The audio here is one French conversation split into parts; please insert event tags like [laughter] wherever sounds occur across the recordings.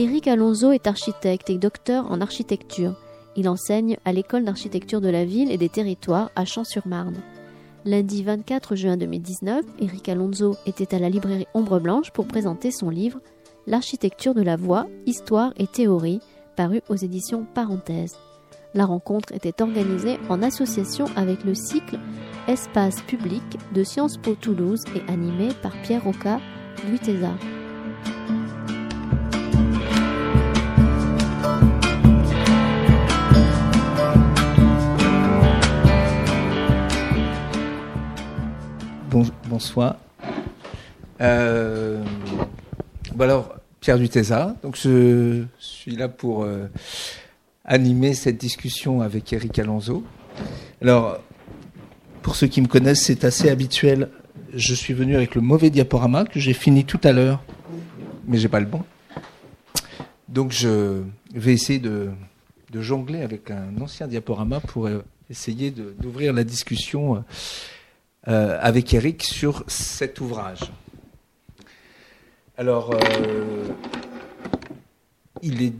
Éric Alonso est architecte et docteur en architecture. Il enseigne à l'école d'architecture de la ville et des territoires à Champs-sur-Marne. Lundi 24 juin 2019, Éric Alonso était à la librairie Ombre Blanche pour présenter son livre L'architecture de la voix, histoire et théorie, paru aux éditions Parenthèse. La rencontre était organisée en association avec le cycle Espace public de Sciences Po Toulouse et animé par Pierre Roca Guitesa. Bonsoir. Euh, alors, Pierre Dutesa. Donc, je suis là pour euh, animer cette discussion avec Eric Alonso. Alors, pour ceux qui me connaissent, c'est assez habituel. Je suis venu avec le mauvais diaporama que j'ai fini tout à l'heure, mais j'ai pas le bon. Donc, je vais essayer de, jongler avec un ancien diaporama pour euh, essayer d'ouvrir la discussion. Euh, avec Eric sur cet ouvrage. Alors, euh, il est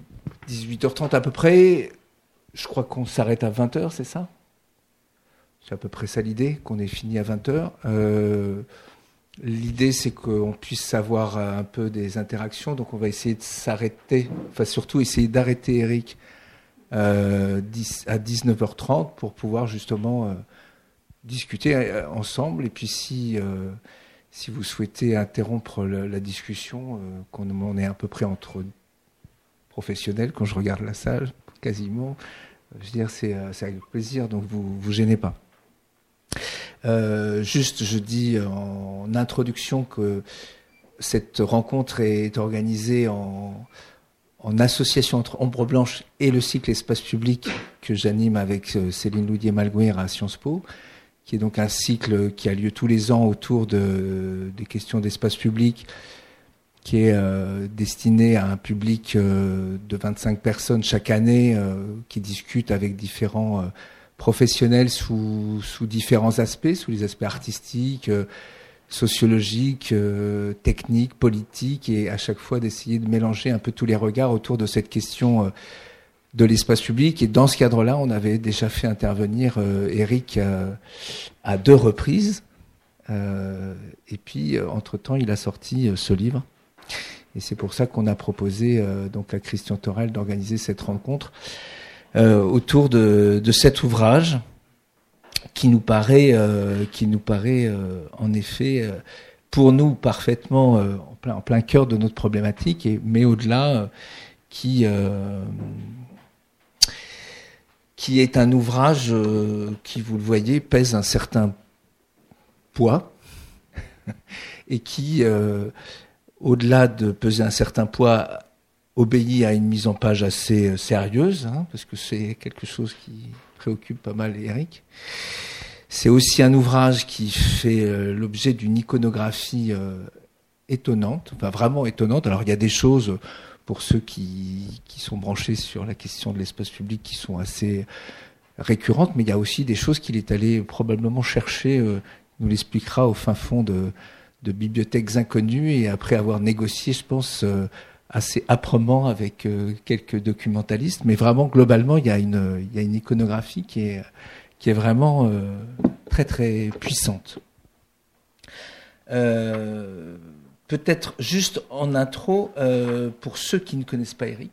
18h30 à peu près. Je crois qu'on s'arrête à 20h, c'est ça? C'est à peu près ça l'idée, qu'on ait fini à 20h. Euh, l'idée, c'est qu'on puisse savoir un peu des interactions. Donc, on va essayer de s'arrêter, enfin, surtout essayer d'arrêter Eric à 19h30 pour pouvoir justement discuter euh, ensemble. Et puis si, euh, si vous souhaitez interrompre la, discussion, euh, qu'on on est à peu près entre professionnels, quand je regarde la salle, quasiment, je veux dire, c'est avec plaisir, donc vous vous gênez pas. juste, je dis en introduction que cette rencontre est organisée en, en association entre Ombre Blanche et le cycle Espace Public que j'anime avec Céline Loudier-Malguer à Sciences Po qui est donc un cycle qui a lieu tous les ans autour de, des questions d'espace public, qui est euh, destiné à un public euh, de 25 personnes chaque année, euh, qui discutent avec différents professionnels sous, sous différents aspects, sous les aspects artistiques, sociologiques, techniques, politiques, et à chaque fois d'essayer de mélanger un peu tous les regards autour de cette question de l'espace public. Et dans ce cadre-là, on avait déjà fait intervenir euh, Eric euh, à deux reprises. Euh, et puis, entre-temps, il a sorti ce livre. Et c'est pour ça qu'on a proposé donc à Christian Torel d'organiser cette rencontre autour de, de, cet ouvrage qui nous paraît, qui nous paraît en effet pour nous parfaitement en plein, en plein cœur de notre problématique, et, mais au-delà qui qui est un ouvrage euh, qui, vous le voyez, pèse un certain poids [laughs] et qui, euh, au-delà de peser un certain poids, obéit à une mise en page assez euh, sérieuse, hein, parce que c'est quelque chose qui préoccupe pas mal Eric. C'est aussi un ouvrage qui fait l'objet d'une iconographie étonnante, enfin vraiment étonnante. Alors il y a des choses pour ceux qui, sont branchés sur la question de l'espace public qui sont assez récurrentes, mais il y a aussi des choses qu'il est allé probablement chercher, euh, nous l'expliquera au fin fond de, bibliothèques inconnues, et après avoir négocié, je pense, euh, assez âprement avec euh, quelques documentalistes, mais vraiment globalement, il y a une, il y a une iconographie qui est, qui est vraiment très très puissante. Euh, Peut-être juste en intro, euh, pour ceux qui ne connaissent pas Eric,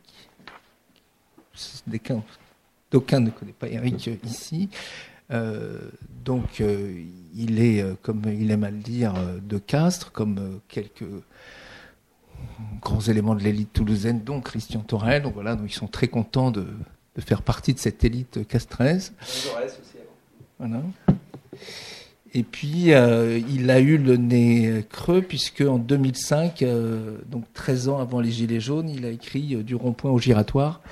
d'aucuns ne connaissent pas Eric ici. Euh, donc, euh, il est, comme il aime à le dire, de Castres, comme quelques grands éléments de l'élite toulousaine, dont Christian Torel. Donc voilà, donc ils sont très contents de, de faire partie de cette élite castraise. Voilà. Et puis, euh, il a eu le nez creux, puisque en 2005, euh, donc 13 ans avant les Gilets jaunes, il a écrit euh, Du rond-point au giratoire,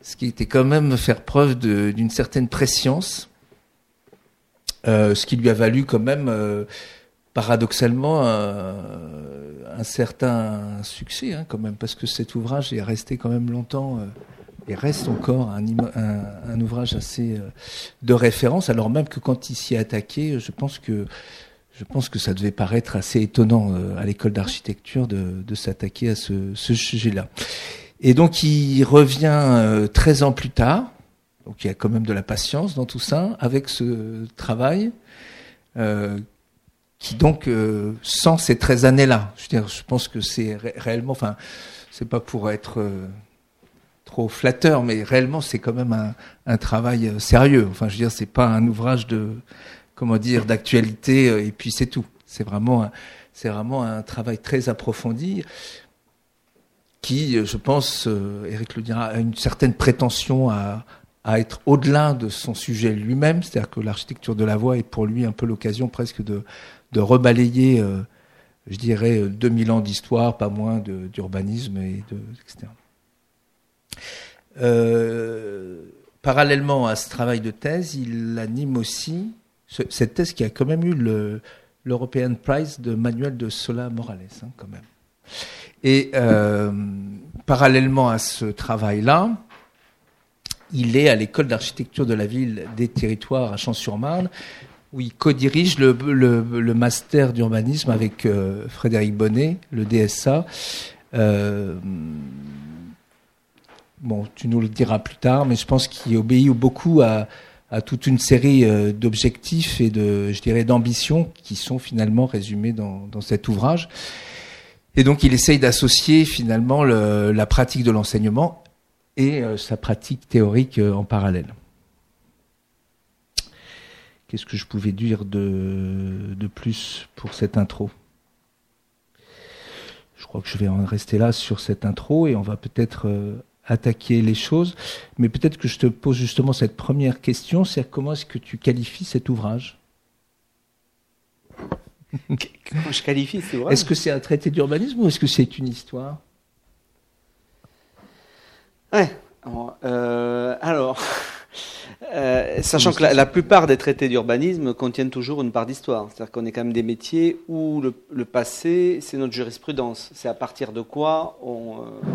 ce qui était quand même faire preuve d'une certaine préscience, ce qui lui a valu quand même, paradoxalement, un, certain succès, hein, quand même, parce que cet ouvrage est resté quand même longtemps et reste encore un, un, ouvrage assez euh, de référence, alors même que quand il s'y est attaqué, je pense que je pense que ça devait paraître assez étonnant euh, à l'école d'architecture de, de s'attaquer à ce, ce sujet-là. Et donc il revient 13 ans plus tard, donc il y a quand même de la patience dans tout ça, avec ce travail qui donc sent ces 13 années-là. Je, dire, je pense que c'est réellement, enfin, c'est pas pour être flatteur, mais réellement c'est quand même un, travail sérieux. Enfin, je veux dire, c'est pas un ouvrage de, comment dire, d'actualité et puis c'est tout. C'est vraiment, c'est vraiment un travail très approfondi qui, je pense, Eric euh, le dira, a une certaine prétention à, être au-delà de son sujet lui-même. C'est-à-dire que l'architecture de la voie est pour lui un peu l'occasion presque de, de rebalayer, euh, je dirais, 2000 ans d'histoire, pas moins d'urbanisme et de, etc. Euh, parallèlement à ce travail de thèse, il anime aussi cette thèse qui a quand même eu l'European Prize de Manuel de Sola Morales, hein. Et euh, parallèlement à ce travail-là, il est à l'école d'architecture de la ville des territoires à Champs-sur-Marne, où il co-dirige le, master d'urbanisme avec euh, Frédéric Bonnet, le DSA. Bon, tu nous le diras plus tard, mais je pense qu'il obéit beaucoup à, toute une série euh, d'objectifs et de, je dirais, d'ambitions qui sont finalement résumés dans, cet ouvrage. Et donc, il essaye d'associer finalement le, la pratique de l'enseignement et euh, sa pratique théorique euh, en parallèle. Qu'est-ce que je pouvais dire de, de plus pour cette intro? Je crois que je vais en rester là sur cette intro et on va peut-être attaquer les choses. Mais peut-être que je te pose justement cette première question, c'est comment est-ce que tu qualifies cet ouvrage? Comment je qualifie cet ouvrage? Est-ce que c'est un traité d'urbanisme ou est-ce que c'est une histoire? Ouais. Euh, alors, [laughs] euh, sachant que la, plupart des traités d'urbanisme contiennent toujours une part d'histoire. C'est-à-dire qu'on est quand même des métiers où le, le passé, c'est notre jurisprudence. C'est à partir de quoi on, euh,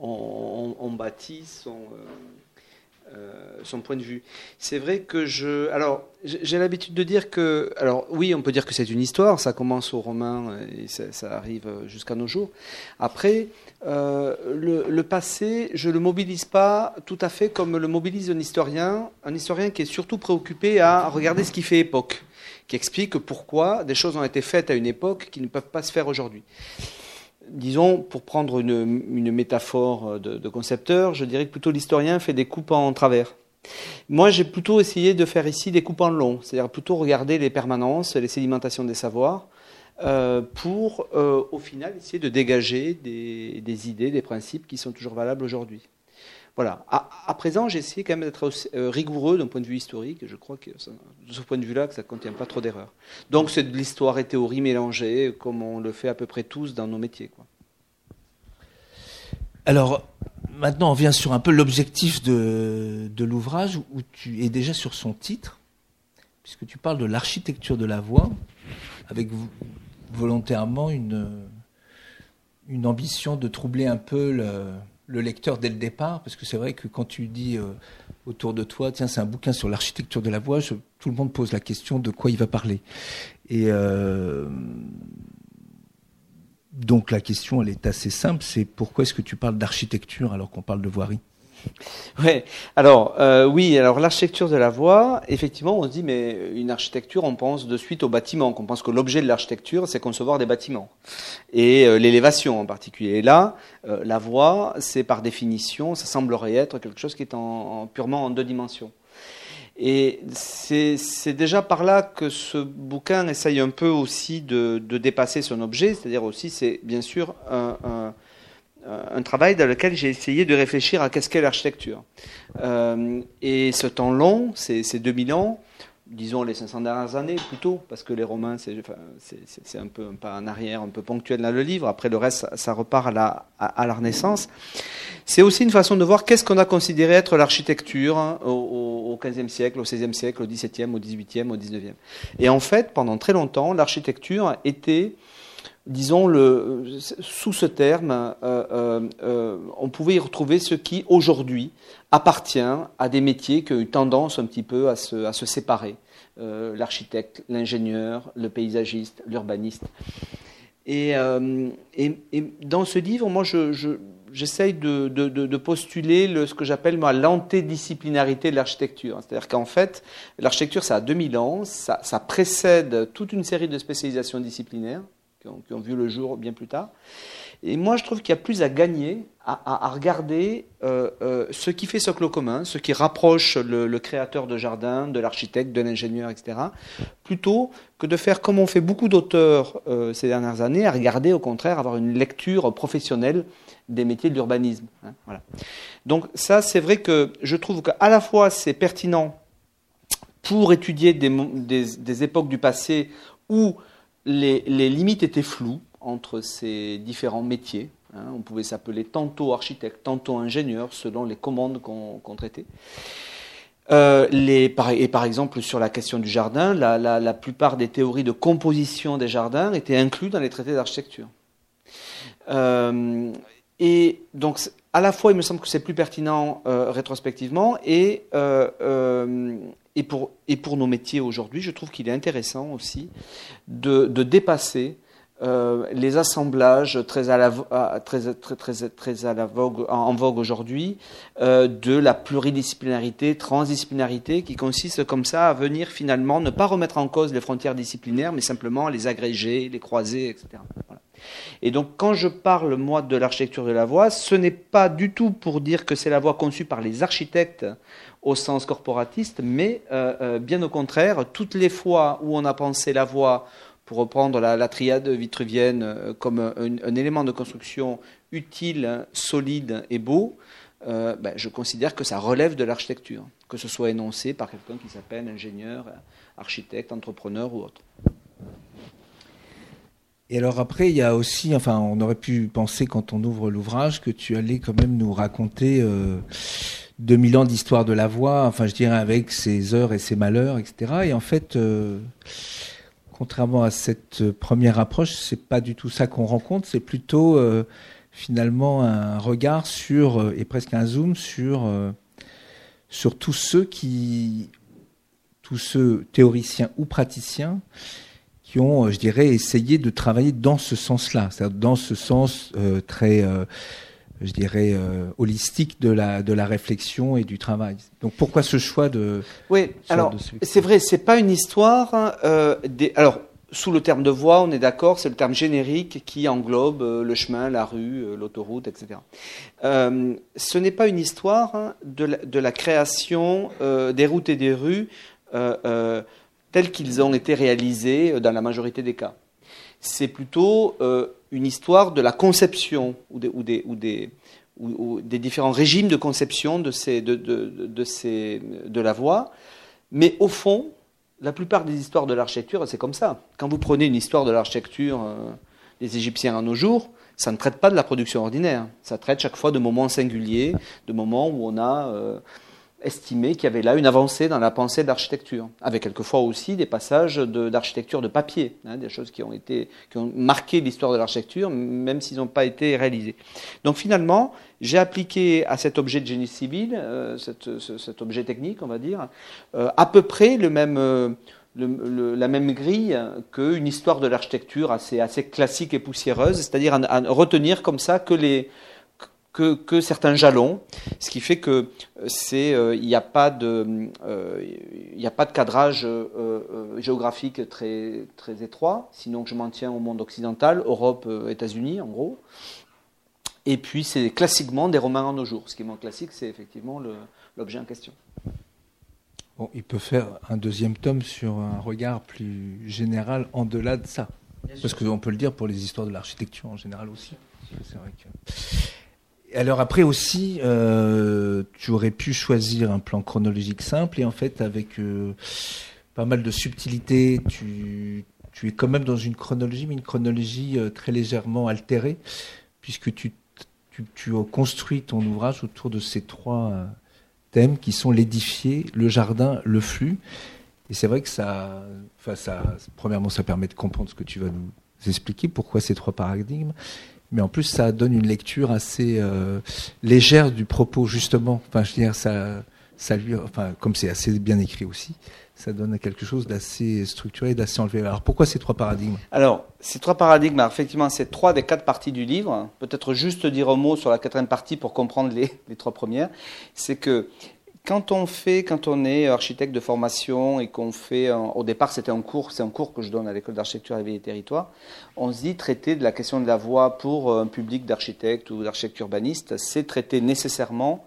on, bâtit son, euh, euh, son point de vue. C'est vrai que je. Alors, j'ai l'habitude de dire que. Alors, oui, on peut dire que c'est une histoire, ça commence aux Romains et ça, arrive jusqu'à nos jours. Après, euh, le, passé, je ne le mobilise pas tout à fait comme le mobilise un historien, un historien qui est surtout préoccupé à regarder ce qui fait époque, qui explique pourquoi des choses ont été faites à une époque qui ne peuvent pas se faire aujourd'hui disons, pour prendre une, métaphore de, concepteur, je dirais que plutôt l'historien fait des coupes en travers. Moi, j'ai plutôt essayé de faire ici des coupes en long, c'est-à-dire plutôt regarder les permanences, les sédimentations des savoirs, euh, pour, euh, au final, essayer de dégager des idées, des principes qui sont toujours valables aujourd'hui. Voilà. À, présent, j'ai essayé quand même d'être euh, rigoureux d'un point de vue historique. Je crois que, de ce point de vue-là, que ça ne contient pas trop d'erreurs. Donc, c'est de l'histoire et théorie mélangée, comme on le fait à peu près tous dans nos métiers. Alors, maintenant, on vient sur un peu l'objectif de, l'ouvrage, où tu es déjà sur son titre, puisque tu parles de l'architecture de la voie, avec volontairement une ambition de troubler un peu le le lecteur dès le départ, parce que c'est vrai que quand tu dis euh, autour de toi, tiens, c'est un bouquin sur l'architecture de la voie, tout le monde pose la question de quoi il va parler. Et euh, donc la question, elle est assez simple, c'est pourquoi est-ce que tu parles d'architecture alors qu'on parle de voirie? Ouais. Alors euh, oui, alors l'architecture de la voie, effectivement, on se dit mais une architecture, on pense de suite au bâtiment. On pense que l'objet de l'architecture, c'est concevoir des bâtiments et euh, l'élévation en particulier. Et là, euh, la voie, c'est par définition, ça semblerait être quelque chose qui est en, purement en deux dimensions. Et c'est déjà par là que ce bouquin essaye un peu aussi de, dépasser son objet, c'est-à-dire aussi, c'est bien sûr un, un travail dans lequel j'ai essayé de réfléchir à qu'est-ce qu'est l'architecture. Euh, et ce temps long, c'est 2000 ans, disons les 500 dernières années plutôt, parce que les Romains, c'est un peu un pas en arrière, un peu ponctuel dans le livre. Après, le reste, ça, repart à la, Renaissance. C'est aussi une façon de voir qu'est-ce qu'on a considéré être l'architecture hein, au, 15e siècle, au 16e siècle, au 17e, au 18e, au 19e. Et en fait, pendant très longtemps, l'architecture était disons, le, sous ce terme, euh, euh, euh, on pouvait y retrouver ce qui, aujourd'hui, appartient à des métiers qui ont eu tendance un petit peu à se, à se séparer. L'architecte, l'ingénieur, le paysagiste, l'urbaniste. Et, et, dans ce livre, moi, je, je, j'essaye de, postuler le, ce que j'appelle moi l'antidisciplinarité de l'architecture. C'est-à-dire qu'en fait, l'architecture, ça a 2000 ans, ça, précède toute une série de spécialisations disciplinaires qui ont, vu le jour bien plus tard. Et moi, je trouve qu'il y a plus à gagner à, regarder euh, euh, ce qui fait socle commun, ce qui rapproche le, créateur de jardin, de l'architecte, de l'ingénieur, etc., plutôt que de faire comme ont fait beaucoup d'auteurs euh, ces dernières années, à regarder au contraire, avoir une lecture professionnelle des métiers de l'urbanisme. Hein, voilà. Donc ça, c'est vrai que je trouve qu'à la fois c'est pertinent pour étudier des, époques du passé où les, limites étaient floues, entre ces différents métiers. Hein. on pouvait s'appeler tantôt architecte, tantôt ingénieur, selon les commandes qu'on traitait. Euh, et par exemple, sur la question du jardin, la, plupart des théories de composition des jardins étaient incluses dans les traités d'architecture. Euh, et donc, à la fois, il me semble que c'est plus pertinent euh, rétrospectivement, et, et, pour, nos métiers aujourd'hui, je trouve qu'il est intéressant aussi de, dépasser euh, les assemblages très, en, vogue aujourd'hui euh, de la pluridisciplinarité, transdisciplinarité, qui consiste comme ça à venir finalement ne pas remettre en cause les frontières disciplinaires, mais simplement les agréger, les croiser, etc. Et donc quand je parle, moi, de l'architecture de la voie, ce n'est pas du tout pour dire que c'est la voie conçue par les architectes au sens corporatiste, mais euh, bien au contraire, toutes les fois où on a pensé la voie pour reprendre la, triade vitruvienne euh, comme un, élément de construction utile, solide et beau, euh, ben, je considère que ça relève de l'architecture, que ce soit énoncé par quelqu'un qui s'appelle ingénieur, architecte, entrepreneur ou autre. Et alors après, il y a aussi, enfin, on aurait pu penser quand on ouvre l'ouvrage que tu allais quand même nous raconter 2000 euh, ans d'histoire de la voix, enfin, je dirais avec ses heures et ses malheurs, etc. Et en fait, contrairement à cette première approche, c'est pas du tout ça qu'on rencontre, c'est plutôt euh, finalement un regard sur euh, et presque un zoom sur euh, sur tous ceux qui tous ceux théoriciens ou praticiens qui ont, je dirais, essayé de travailler dans ce sens-là, c'est-à-dire dans ce sens très je dirais, euh, holistique de la, de la réflexion et du travail. Donc pourquoi ce choix de... Oui, alors c'est vrai, c'est pas une histoire... Euh, des, alors, sous le terme de voie, on est d'accord, c'est le terme générique qui englobe euh, le chemin, la rue, l'autoroute, etc. ce n'est pas une histoire de la, de la création des routes et des rues telles qu'ils ont été réalisées dans la majorité des cas c'est plutôt une histoire de la conception ou des, différents régimes de conception de la voix. Mais au fond, la plupart des histoires de l'architecture, c'est comme ça. Quand vous prenez une histoire de l'architecture euh, des Égyptiens à nos jours, ça ne traite pas de la production ordinaire. Ça traite chaque fois de moments singuliers, de moments où on a... Euh, estimé qu'il y avait là une avancée dans la pensée d'architecture, avec quelquefois aussi des passages d'architecture de, papier, hein, des choses qui ont, été, qui ont marqué l'histoire de l'architecture, même s'ils n'ont pas été réalisés. Donc finalement, j'ai appliqué à cet objet de génie civil, euh, cet, objet technique, on va dire, euh, à peu près le même... Euh, la même grille qu'une histoire de l'architecture assez, assez classique et poussiéreuse, c'est-à-dire à, retenir comme ça que les, que, certains jalons, ce qui fait que c'est euh, il n'y a pas de euh, a pas de cadrage euh, géographique très très étroit, sinon que je m'en tiens au monde occidental, Europe, États-Unis en gros. Et puis c'est classiquement des romans en nos jours. Ce qui est moins classique, c'est effectivement l'objet en question. Bon, il peut faire un deuxième tome sur un regard plus général en delà de ça. Parce qu'on peut le dire pour les histoires de l'architecture en général aussi. C'est vrai que... Alors après aussi, euh, tu aurais pu choisir un plan chronologique simple et en fait avec euh, pas mal de subtilité, tu, es quand même dans une chronologie, mais une chronologie euh, très légèrement altérée, puisque tu, construit ton ouvrage autour de ces trois thèmes qui sont l'édifié, le jardin, le flux. Et c'est vrai que ça, ça, premièrement, ça permet de comprendre ce que tu vas nous expliquer, pourquoi ces trois paradigmes mais en plus ça donne une lecture assez euh, légère du propos justement. Enfin, je veux dire, ça, ça lui, enfin, comme c'est assez bien écrit aussi, ça donne quelque chose d'assez structuré, d'assez enlevé. Alors pourquoi ces trois paradigmes? Alors, ces trois paradigmes, effectivement, c'est trois des quatre parties du livre. Peut-être juste dire un mot sur la quatrième partie pour comprendre les, les trois premières. C'est que quand on fait, quand on est architecte de formation et qu'on fait, au départ c'était un cours, c'est un cours que je donne à l'école d'architecture et des territoires, on se dit traiter de la question de la voie pour un public d'architectes ou d'architectes urbanistes, c'est traiter nécessairement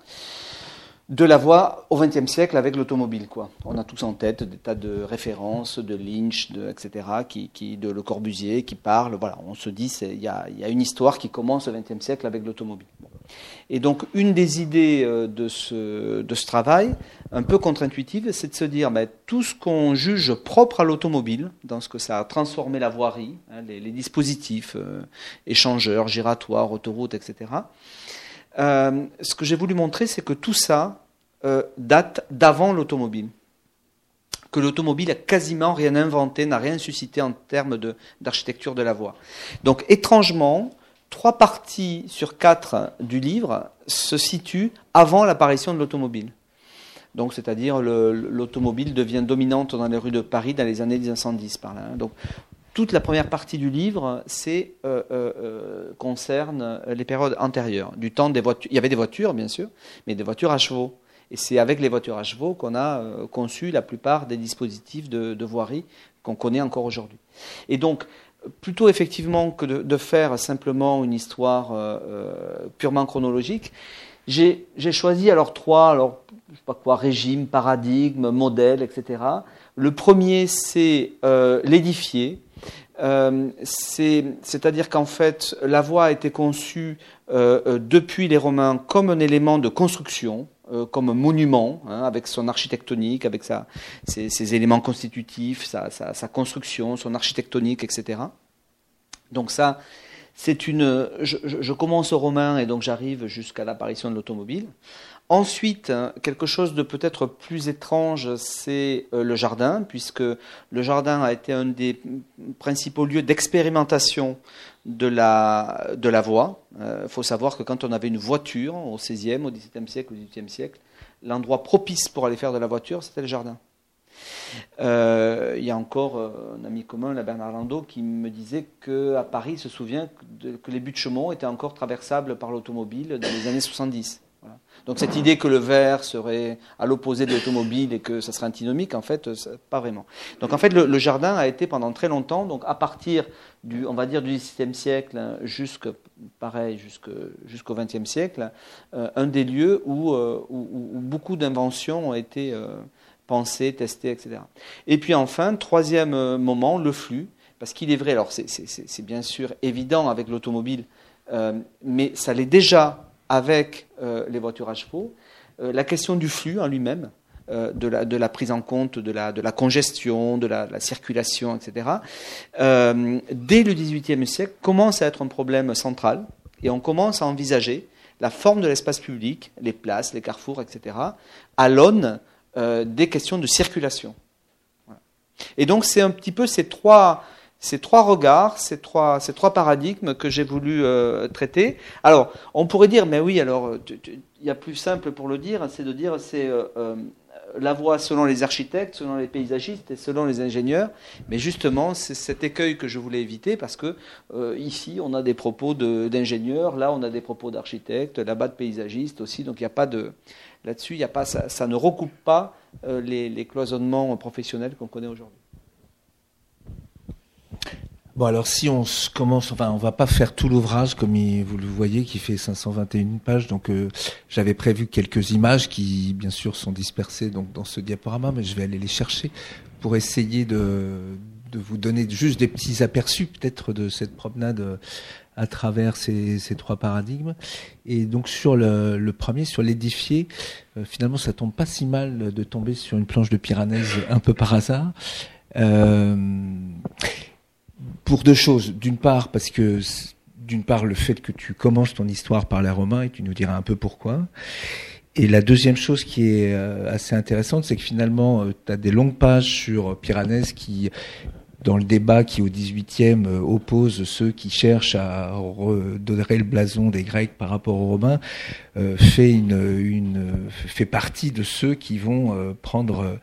de la voie au XXe siècle avec l'automobile. Quoi. On a tous en tête des tas de références, de Lynch, de, etc., qui, de Le Corbusier, qui parlent. Voilà, on se dit il y a, une histoire qui commence au XXe siècle avec l'automobile. Et donc, une des idées euh, de ce, de ce travail, un peu contre-intuitive, c'est de se dire ben, tout ce qu'on juge propre à l'automobile, dans ce que ça a transformé la voirie, hein, les, dispositifs, euh, échangeurs, giratoires, autoroutes, etc., euh, ce que j'ai voulu montrer, c'est que tout ça euh, date d'avant l'automobile. Que l'automobile a quasiment rien inventé, n'a rien suscité en termes d'architecture de, la voie. Donc, étrangement, trois parties sur quatre du livre se situent avant l'apparition de l'automobile. Donc, c'est-à-dire l'automobile devient dominante dans les rues de Paris dans les années 1910 par là. Donc, toute la première partie du livre euh, euh, euh, concerne les périodes antérieures, du temps des voitures. Il y avait des voitures, bien sûr, mais des voitures à chevaux. Et c'est avec les voitures à chevaux qu'on a conçu la plupart des dispositifs de, voirie qu'on connaît encore aujourd'hui. Et donc, plutôt effectivement que de, faire simplement une histoire purement chronologique, j'ai choisi alors trois, alors je sais pas quoi, etc. Le premier, c'est l'édifier, euh, c'est-à-dire qu'en fait, la voie a été conçue euh, euh, depuis les Romains comme un élément de construction, comme un monument, hein, avec son architectonique, avec ses, éléments constitutifs, sa, construction, son architectonique, etc. Donc ça, c'est une. Je, je, commence au romain et donc j'arrive jusqu'à l'apparition de l'automobile. Ensuite, quelque chose de peut-être plus étrange, c'est euh, le jardin, puisque le jardin a été un des principaux lieux d'expérimentation de la, voie. Il euh, faut savoir que quand on avait une voiture au XVIe, au XVIIe siècle, au XVIIIe siècle, l'endroit propice pour aller faire de la voiture, c'était le jardin. Euh, il y a encore un ami commun, la Bernard Landau, qui me disait qu'à Paris, il se souvient que les buts de Chaumont étaient encore traversables par l'automobile dans les années 70. Donc cette idée que le vert serait à l'opposé de l'automobile et que ça serait antinomique, en fait, pas vraiment. Donc en fait, le, jardin a été pendant très longtemps, donc à partir du, on va dire du XVIIe siècle pareil jusqu'au XXe siècle, euh, un des lieux euh, où, beaucoup d'inventions ont été euh, pensées, testées, etc. Et puis enfin, troisième moment, le flux, parce qu'il est vrai, alors c'est bien sûr évident avec l'automobile, mais ça l'est déjà avec euh, les voitures à chevaux, euh, la question du flux en lui-même, euh, de, la, prise en compte de la, de la congestion, de la, circulation, etc., dès le XVIIIe siècle, commence à être un problème central et on commence à envisager la forme de l'espace public, les places, les carrefours, etc., à l'aune des questions de circulation. Et donc c'est un petit peu ces trois, ces trois regards, ces trois, paradigmes que j'ai voulu euh, traiter. Alors, on pourrait dire, mais oui, alors, il y a plus simple pour le dire, c'est de dire, c'est euh, euh, la voie selon les architectes, selon les paysagistes et selon les ingénieurs. Mais justement, c'est cet écueil que je voulais éviter parce que ici, on a des propos d'ingénieurs, là, on a des propos d'architectes, là-bas de paysagistes aussi. Donc, il n'y a pas de là-dessus, il a pas ça, ça, ne recoupe pas les cloisonnements professionnels qu'on connaît aujourd'hui. Bon alors si on commence, enfin on va pas faire tout l'ouvrage comme vous le voyez qui fait 521 pages, donc euh, j'avais prévu quelques images qui bien sûr sont dispersées donc dans ce diaporama, mais je vais aller les chercher pour essayer de, de vous donner juste des petits aperçus peut-être de cette promenade à travers ces, ces, trois paradigmes. Et donc sur le, le premier, sur l'édifié, euh, finalement ça tombe pas si mal de tomber sur une planche de Piranèse un peu par hasard. Euh, pour deux choses. D'une part, parce que d'une part le fait que tu commences ton histoire par les Romains et tu nous diras un peu pourquoi. Et la deuxième chose qui est euh, assez intéressante, c'est que finalement, euh, tu as des longues pages sur Piranèse qui, dans le débat qui au 18e euh, oppose ceux qui cherchent à redorer le blason des Grecs par rapport aux Romains, fait une, une fait partie de ceux qui vont euh, prendre euh,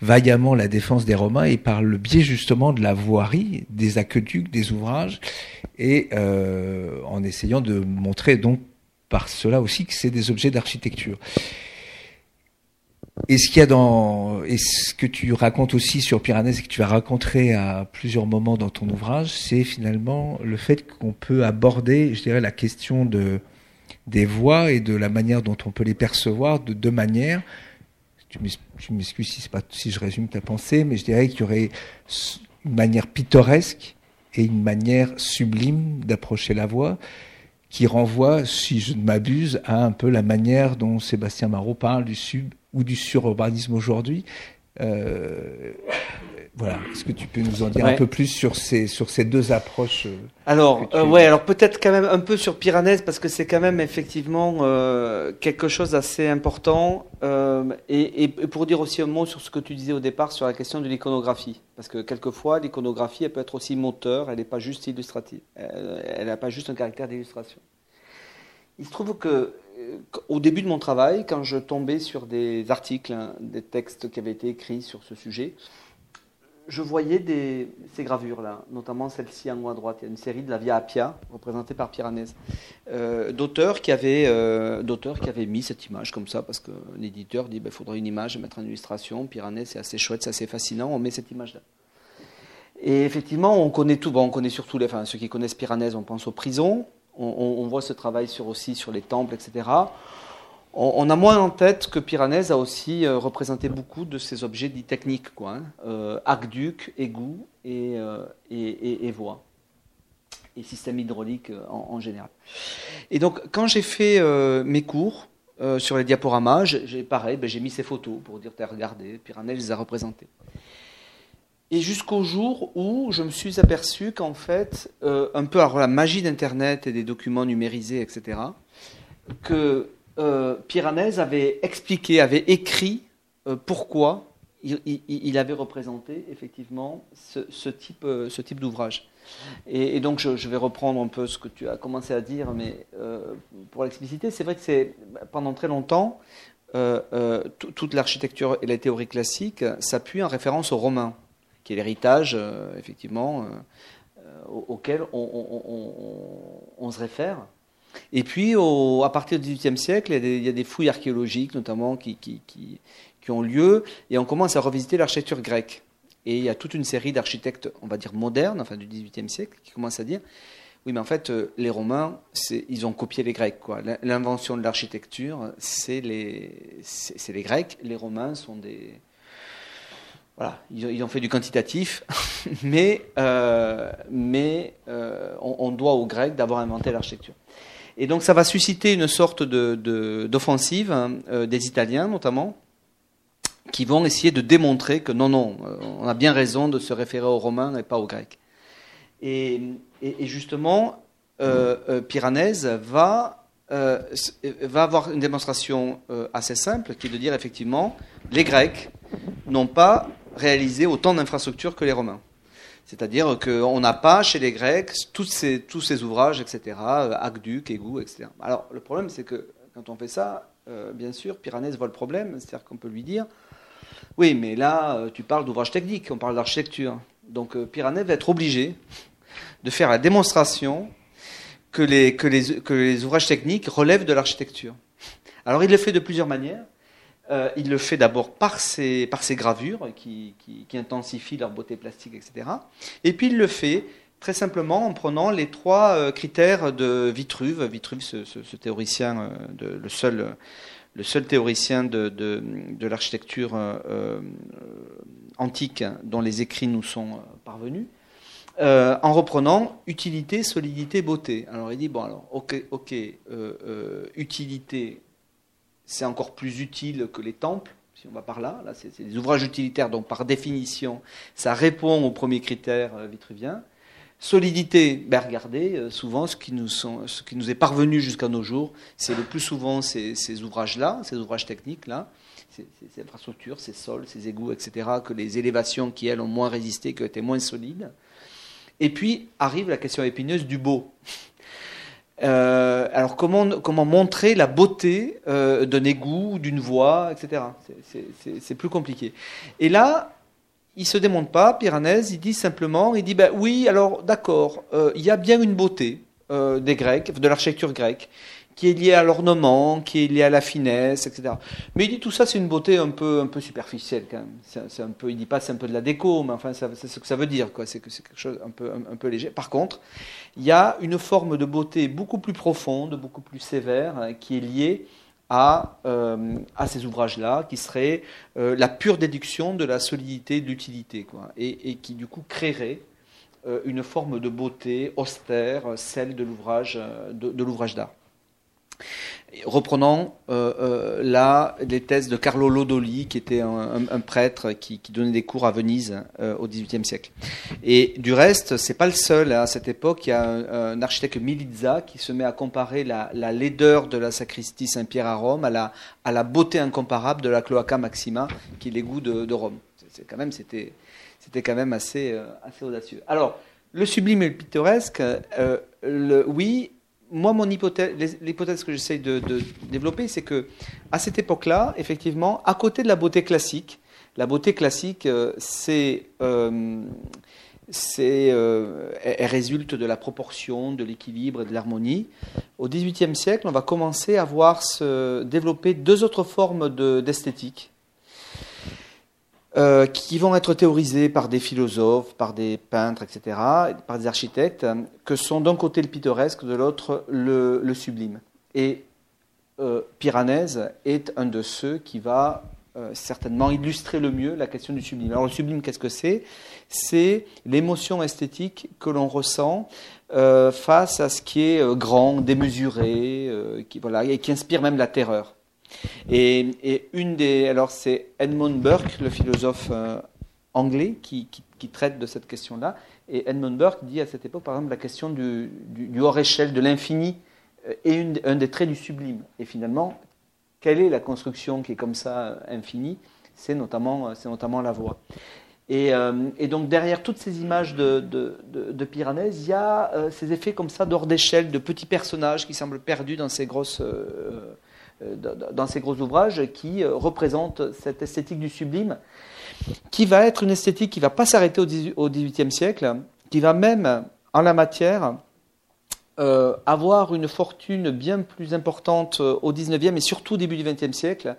vaillamment la défense des Romains et par le biais justement de la voirie, des aqueducs, des ouvrages, et euh, en essayant de montrer donc par cela aussi que c'est des objets d'architecture. Et ce qu'il y a dans, et ce que tu racontes aussi sur Piranèse et que tu as raconté à plusieurs moments dans ton ouvrage, c'est finalement le fait qu'on peut aborder, je dirais, la question de, des voix et de la manière dont on peut les percevoir de deux manières. Tu m'excuses si, pas, si je résume ta pensée, mais je dirais qu'il y aurait une manière pittoresque et une manière sublime d'approcher la voix qui renvoie, si je ne m'abuse, à un peu la manière dont Sébastien Marot parle du sub ou du sururbanisme aujourd'hui. Euh, voilà. Est-ce que tu peux nous en dire un peu plus sur ces sur ces deux approches euh, Alors euh, ouais, alors peut-être quand même un peu sur Piranèse parce que c'est quand même effectivement quelque chose d'assez important et, et, pour dire aussi un mot sur ce que tu disais au départ sur la question de l'iconographie parce que quelquefois l'iconographie elle peut être aussi moteur, elle n'est pas juste illustrative, elle n'a pas juste un caractère d'illustration. Il se trouve que au début de mon travail, quand je tombais sur des articles, des textes qui avaient été écrits sur ce sujet, je voyais ces gravures-là, notamment celle-ci en haut à droite. Il y a une série de la Via Appia, représentée par Piranèse, euh, d'auteurs qui, avaient, euh, mis cette image comme ça, parce que l'éditeur dit qu'il ben, faudrait une image, mettre en illustration. Piranèse, c'est assez chouette, c'est assez fascinant, on met cette image-là. Et effectivement, on connaît tout, bon, on connaît surtout ceux qui connaissent Piranèse, on pense aux prisons, on, voit ce travail sur, aussi sur les temples, etc. On, a moins en tête que Piranèse a aussi euh, représenté beaucoup de ces objets dits techniques, quoi, hein. euh, aqueduc, égout et, euh, et, et, voie, et système hydraulique en, général. Et donc, quand j'ai fait mes cours sur les diaporamas, j'ai pareil, ben, j'ai mis ces photos pour dire, t'as regardé, Piranèse les a représentées. Et jusqu'au jour où je me suis aperçu qu'en fait, euh, un peu alors la magie d'Internet et des documents numérisés, etc., que euh, Piranèse avait expliqué, avait écrit euh, pourquoi il, avait représenté effectivement ce, type, ce type d'ouvrage. Et, donc je, vais reprendre un peu ce que tu as commencé à dire, mais pour l'expliciter, c'est vrai que c'est pendant très longtemps, toute l'architecture et la théorie classique s'appuient en référence aux Romains qui est l'héritage, euh, effectivement, euh, euh, auquel on, se réfère. Et puis, à partir du XVIIIe siècle, il y, a des, fouilles archéologiques, notamment, qui, qui, ont lieu, et on commence à revisiter l'architecture grecque. Et il y a toute une série d'architectes, on va dire modernes, enfin du XVIIIe siècle, qui commencent à dire oui, mais en fait, les Romains, ils ont copié les Grecs. L'invention de l'architecture, c'est les, les Grecs. Les Romains sont des, ils, ont fait du quantitatif, [laughs] mais, euh, mais euh, on, doit aux Grecs d'avoir inventé l'architecture. Et donc ça va susciter une sorte d'offensive de, hein, euh, des Italiens notamment, qui vont essayer de démontrer que non, non, on a bien raison de se référer aux Romains et pas aux Grecs. Et, justement, Piranèse va, va avoir une démonstration assez simple, qui est de dire effectivement, les Grecs n'ont pas réaliser autant d'infrastructures que les Romains. C'est-à-dire qu'on n'a pas chez les Grecs tous ces, tous ces ouvrages, etc., aqueducs, égouts, etc. Alors le problème, c'est que quand on fait ça, euh, bien sûr, Piranèse voit le problème, c'est-à-dire qu'on peut lui dire Oui, mais là, euh, tu parles d'ouvrages techniques, on parle d'architecture. Donc euh, Piranèse va être obligé de faire la démonstration que les, que les, que les ouvrages techniques relèvent de l'architecture. Alors il le fait de plusieurs manières. Euh, il le fait d'abord par ses, par ses gravures qui, qui, intensifient leur beauté plastique, etc. Et puis il le fait très simplement en prenant les trois euh, critères de Vitruve. Vitruve, ce, théoricien, euh, le, seul, le seul théoricien de, de, de l'architecture antique dont les écrits nous sont parvenus. en reprenant utilité, solidité, beauté. Alors il dit bon alors ok ok utilité c'est encore plus utile que les temples, si on va par là. Là, c'est des ouvrages utilitaires, donc par définition, ça répond au premier critère euh, vitruvien. Solidité, ben regardez, euh, souvent ce qui, nous sont, ce qui nous est parvenu jusqu'à nos jours, c'est le plus souvent ces, ouvrages-là, ces ouvrages techniques-là, ces, infrastructures, ces sols, ces égouts, etc., que les élévations qui, elles, ont moins résisté, qui ont été moins solides. Et puis arrive la question épineuse du beau. Euh, alors comment, comment montrer la beauté euh, d'un égout, d'une voie, etc. C'est plus compliqué. Et là, il se démonte pas, Piranèse, il dit simplement, il dit, ben oui, alors d'accord, euh, il y a bien une beauté des Grecs, de l'architecture grecque, qui est lié à l'ornement, qui est lié à la finesse, etc. Mais il dit tout ça, c'est une beauté un peu, un peu superficielle quand même. C'est, un peu, il dit pas c'est un peu de la déco, mais enfin c'est ce que ça veut dire, quoi. C'est que c'est quelque chose un peu, un, peu léger. Par contre, il y a une forme de beauté beaucoup plus profonde, beaucoup plus sévère, hein, qui est liée à, euh, à ces ouvrages-là, qui serait euh, la pure déduction de la solidité, de l'utilité, quoi, et, qui du coup créerait euh, une forme de beauté austère, celle de l'ouvrage, de l'ouvrage d'art. Reprenons euh, euh, là les thèses de Carlo Lodoli, qui était un, prêtre qui, donnait des cours à Venise euh, au XVIIIe siècle. Et du reste, c'est pas le seul. Hein. à cette époque, il y a un, architecte Milizza qui se met à comparer la, laideur de la sacristie Saint-Pierre à Rome à la, à la, beauté incomparable de la Cloaca Maxima, qui est l'égout de, Rome. C'est quand même, c'était, c'était quand même assez, assez audacieux. Alors, le sublime et le pittoresque, le, oui, moi, mon hypothèse, l'hypothèse que j'essaye de, développer, c'est que à cette époque-là, effectivement, à côté de la beauté classique, la beauté classique, euh, c'est, euh, euh, elle résulte de la proportion, de l'équilibre et de l'harmonie. Au XVIIIe siècle, on va commencer à voir se développer deux autres formes d'esthétique euh, qui vont être théorisés par des philosophes, par des peintres, etc., par des architectes, que sont d'un côté le pittoresque, de l'autre le, sublime. Et euh, Piranèse est un de ceux qui va euh, certainement illustrer le mieux la question du sublime. Alors le sublime, qu'est-ce que c'est? C'est l'émotion esthétique que l'on ressent face à ce qui est grand, démesuré, qui, voilà, et qui inspire même la terreur. Et, une des. Alors, c'est Edmund Burke, le philosophe euh, anglais, qui, traite de cette question-là. Et Edmund Burke dit à cette époque, par exemple, la question du, hors-échelle, de l'infini, euh, est un des traits du sublime. Et finalement, quelle est la construction qui est comme ça euh, infinie? C'est notamment, notamment la voix. Et, donc derrière toutes ces images de, de, il y a ces effets comme ça d'hors d'échelle, de petits personnages qui semblent perdus dans ces grosses, dans ces gros ouvrages qui euh, représentent cette esthétique du sublime, qui va être une esthétique qui ne va pas s'arrêter au XVIIIe siècle, qui va même, en la matière, euh, avoir une fortune bien plus importante au XIXe et surtout au début du XXe siècle.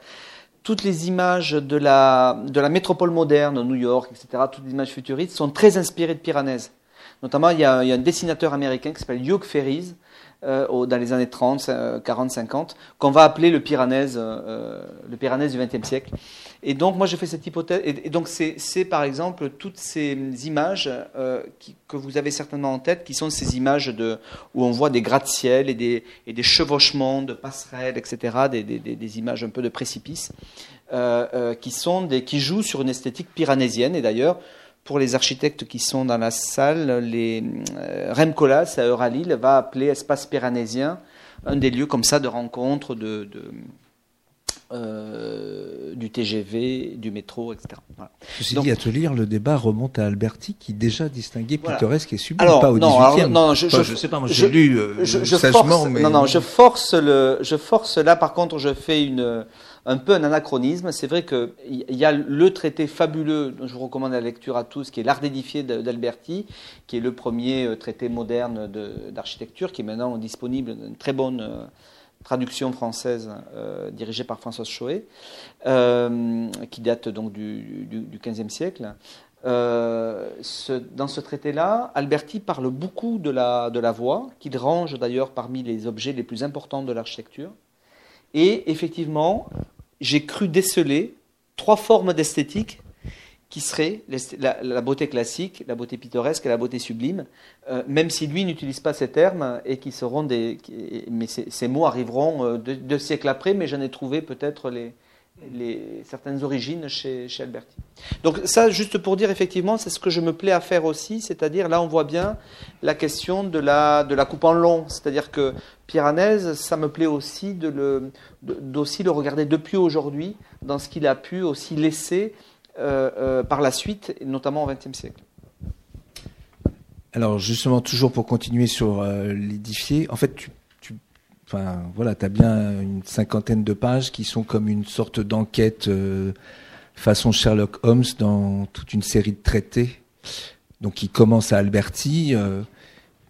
Toutes les images de la, de la métropole moderne, New York, etc., toutes les images futuristes, sont très inspirées de Piranèse. Notamment, il y, a, il y a un dessinateur américain qui s'appelle Hugh Ferries, euh, dans les années 30, 40, 50, qu'on va appeler le Piranèse, euh, le Piranèse du XXe siècle. Et donc, moi, j'ai fait cette hypothèse. Et, donc, c'est par exemple toutes ces images euh, que vous avez certainement en tête, qui sont ces images de, où on voit des gratte-ciel et des, chevauchements de passerelles, etc., des, images un peu de précipices, qui, sont qui jouent sur une esthétique piranésienne. Et d'ailleurs, pour les architectes qui sont dans la salle, les, euh, Remcolas à Euralil va appeler espace péranésien un des lieux comme ça de rencontre de, euh, du TGV, du métro, etc. Voilà. Ceci dit, à te lire, le débat remonte à Alberti qui déjà distinguait pittoresque et sublime, pas au non, alors, non, je, je, sais pas, moi j'ai lu euh, sagement, mais... Non, non, je force, le, je force là, par contre, je fais une un peu un anachronisme. C'est vrai qu'il y a le traité fabuleux dont je vous recommande la lecture à tous, qui est L'art d'édifier d'Alberti, qui est le premier euh, traité moderne d'architecture, qui est maintenant disponible, une très bonne euh, traduction française euh, dirigée par François Choé, qui date donc du, XVe siècle. dans ce traité-là, Alberti parle beaucoup de la, de la voix, qu'il range d'ailleurs parmi les objets les plus importants de l'architecture. Et effectivement, j'ai cru déceler trois formes d'esthétique qui seraient la, beauté classique, la beauté pittoresque et la beauté sublime, euh, même si lui n'utilise pas ces termes et qui seront des, mais ces, mots arriveront euh, deux, siècles après, mais j'en ai trouvé peut-être les, les, certaines origines chez, Alberti. Donc ça, juste pour dire, effectivement, c'est ce que je me plais à faire aussi, c'est-à-dire là on voit bien la question de la, de la coupe en long, c'est-à-dire que Piranèse, ça me plaît aussi de le, le regarder depuis aujourd'hui dans ce qu'il a pu aussi laisser euh, euh, par la suite, notamment au XXe siècle. Alors justement, toujours pour continuer sur euh, en fait, tu Enfin, voilà, tu as bien une cinquantaine de pages qui sont comme une sorte d'enquête euh, façon Sherlock Holmes dans toute une série de traités. Donc, qui commence à Alberti, euh,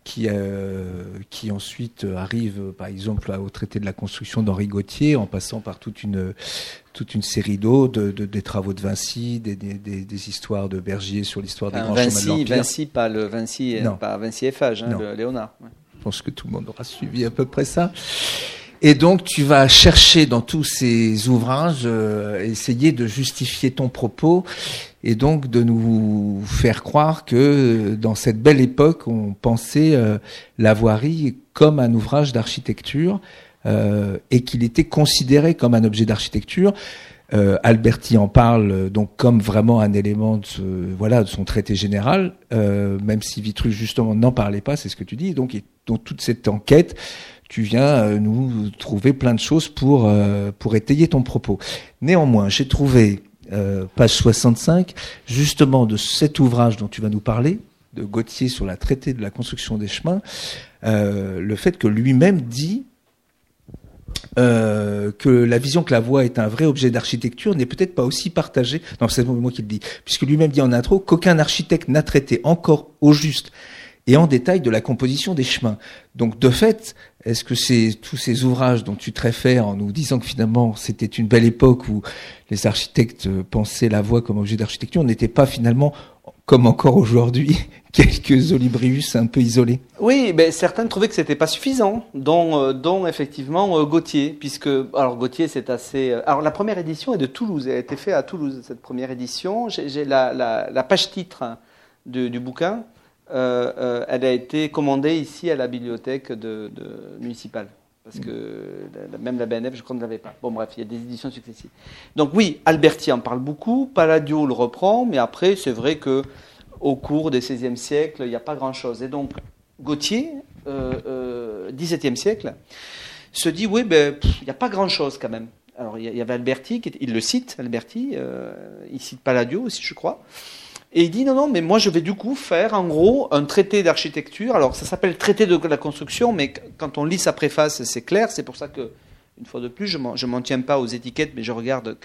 qui, euh, qui ensuite arrive, par exemple, au traité de la construction d'Henri Gauthier, en passant par toute une, toute une série d'autres, de, des travaux de Vinci, des, des, des, histoires de Bergier sur l'histoire des grands Vinci, chemins de Vinci, pas le Vinci, pas Vinci Eiffage, hein, le Léonard. Pense que tout le monde aura suivi à peu près ça. Et donc, tu vas chercher dans tous ces ouvrages, euh, essayer de justifier ton propos et donc de nous faire croire que dans cette belle époque, on pensait euh, la voirie comme un ouvrage d'architecture euh, et qu'il était considéré comme un objet d'architecture. Euh, Alberti en parle euh, donc comme vraiment un élément de, ce, voilà, de son traité général, euh, même si Vitruve justement n'en parlait pas, c'est ce que tu dis. Donc, dans toute cette enquête, tu viens euh, nous trouver plein de choses pour, pour étayer ton propos. Néanmoins, j'ai trouvé, page 65, justement de cet ouvrage dont tu vas nous parler, de Gauthier sur la traité de la construction des chemins, le fait que lui-même dit euh, que la vision que la voie est un vrai objet d'architecture n'est peut-être pas aussi partagée. Non, c'est moi qui le dis, puisque lui-même dit en intro qu'aucun architecte n'a traité encore au juste et en détail de la composition des chemins. Donc, de fait, est-ce que c'est tous ces ouvrages dont tu te réfères en nous disant que finalement c'était une belle époque où les architectes pensaient la voie comme objet d'architecture n'était pas finalement comme encore aujourd'hui, [laughs] quelques olibrius un peu isolés. Oui, ben, certains trouvaient que c'était pas suffisant, dont, euh, effectivement euh, Gauthier, puisque alors Gauthier c'est assez. Euh, alors la première édition est de Toulouse, elle a été faite à Toulouse cette première édition. J'ai la, page titre hein, du, bouquin, elle a été commandée ici à la bibliothèque municipale parce que même la BNF, je crois, ne l'avait pas. Bon, bref, il y a des éditions successives. Donc oui, Alberti en parle beaucoup, Palladio le reprend, mais après, c'est vrai que au cours des XVIe siècle, il n'y a pas grand-chose. Et donc, Gauthier, euh, euh, XVIIe siècle, se dit, oui, ben, il n'y a pas grand-chose quand même. Alors, il y avait Alberti, il le cite, Alberti, euh, il cite Palladio aussi, je crois. Et il dit non, non, mais moi je vais du coup faire en gros un traité d'architecture. Alors ça s'appelle traité de la construction, mais quand on lit sa préface, c'est clair. C'est pour ça que, une fois de plus, je ne m'en tiens pas aux étiquettes, mais je regarde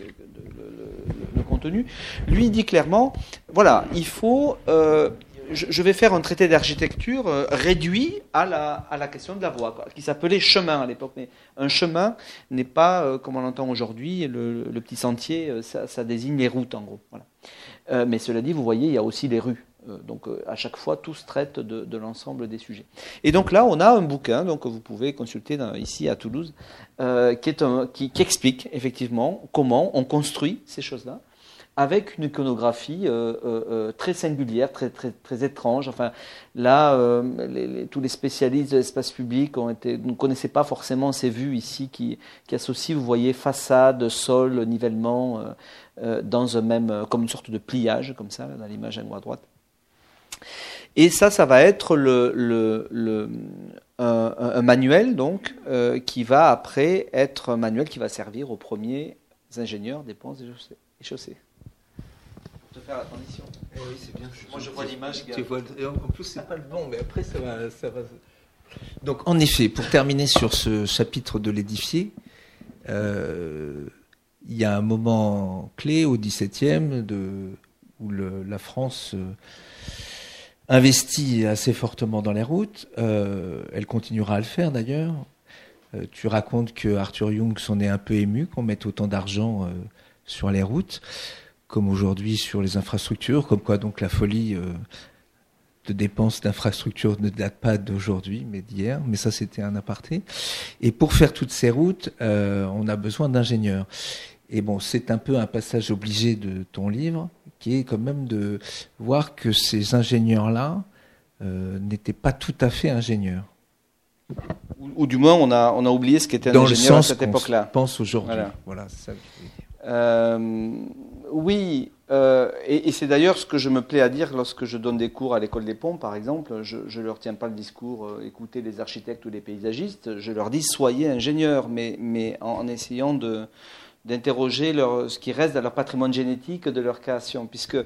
le, contenu. Lui il dit clairement, voilà, il faut, euh, je, vais faire un traité d'architecture euh, réduit à la, à la question de la voie, qui s'appelait chemin à l'époque. Mais un chemin n'est pas, euh, comme on l'entend aujourd'hui, le, petit sentier, ça, ça, désigne les routes en gros. Voilà. Euh, mais cela dit, vous voyez, il y a aussi les rues. Euh, donc euh, à chaque fois, tous traitent de, l'ensemble des sujets. Et donc là, on a un bouquin donc, que vous pouvez consulter ici à Toulouse, qui, explique effectivement comment on construit ces choses-là avec une iconographie très singulière, très, très, étrange. Enfin, là, tous les spécialistes de l'espace public ont été, ne connaissaient pas forcément ces vues ici qui, qui associent, vous voyez, façade, sol, nivellement, euh, dans même, euh, comme une sorte de pliage, comme ça, dans l'image à droite. Et ça, ça va être le, un, manuel donc euh, qui va après être un manuel qui va servir aux premiers ingénieurs des ponts et chaussées. Te faire la transition. Eh oui, c'est bien. Moi, je vois l'image. En plus, c'est pas le bon, mais après, ça va, ça va. Donc, en effet, pour terminer sur ce chapitre de l'édifié, euh, il y a un moment clé au XVIIe de, où le, la France euh, investit assez fortement dans les routes. Euh, elle continuera à le faire d'ailleurs. Euh, tu racontes que Arthur Young s'en est un peu ému qu'on mette autant d'argent sur les routes, comme aujourd'hui sur les infrastructures, comme quoi donc la folie de dépenses d'infrastructures ne date pas d'aujourd'hui, mais d'hier. Mais ça, c'était un aparté. Et pour faire toutes ces routes, on a besoin d'ingénieurs. Et bon, c'est un peu un passage obligé de ton livre, qui est quand même de voir que ces ingénieurs-là euh, n'étaient pas tout à fait ingénieurs. Ou, du moins, on a, on a oublié ce qu'était un ingénieur à cette époque-là. pense aujourd'hui. Voilà, ça euh, oui, euh, et, c'est d'ailleurs ce que je me plais à dire lorsque je donne des cours à l'école des ponts, par exemple. Je ne leur tiens pas le discours écoutez les architectes ou les paysagistes. Je leur dis soyez ingénieurs, mais, en essayant d'interroger ce qui reste de leur patrimoine génétique, de leur création. Puisque,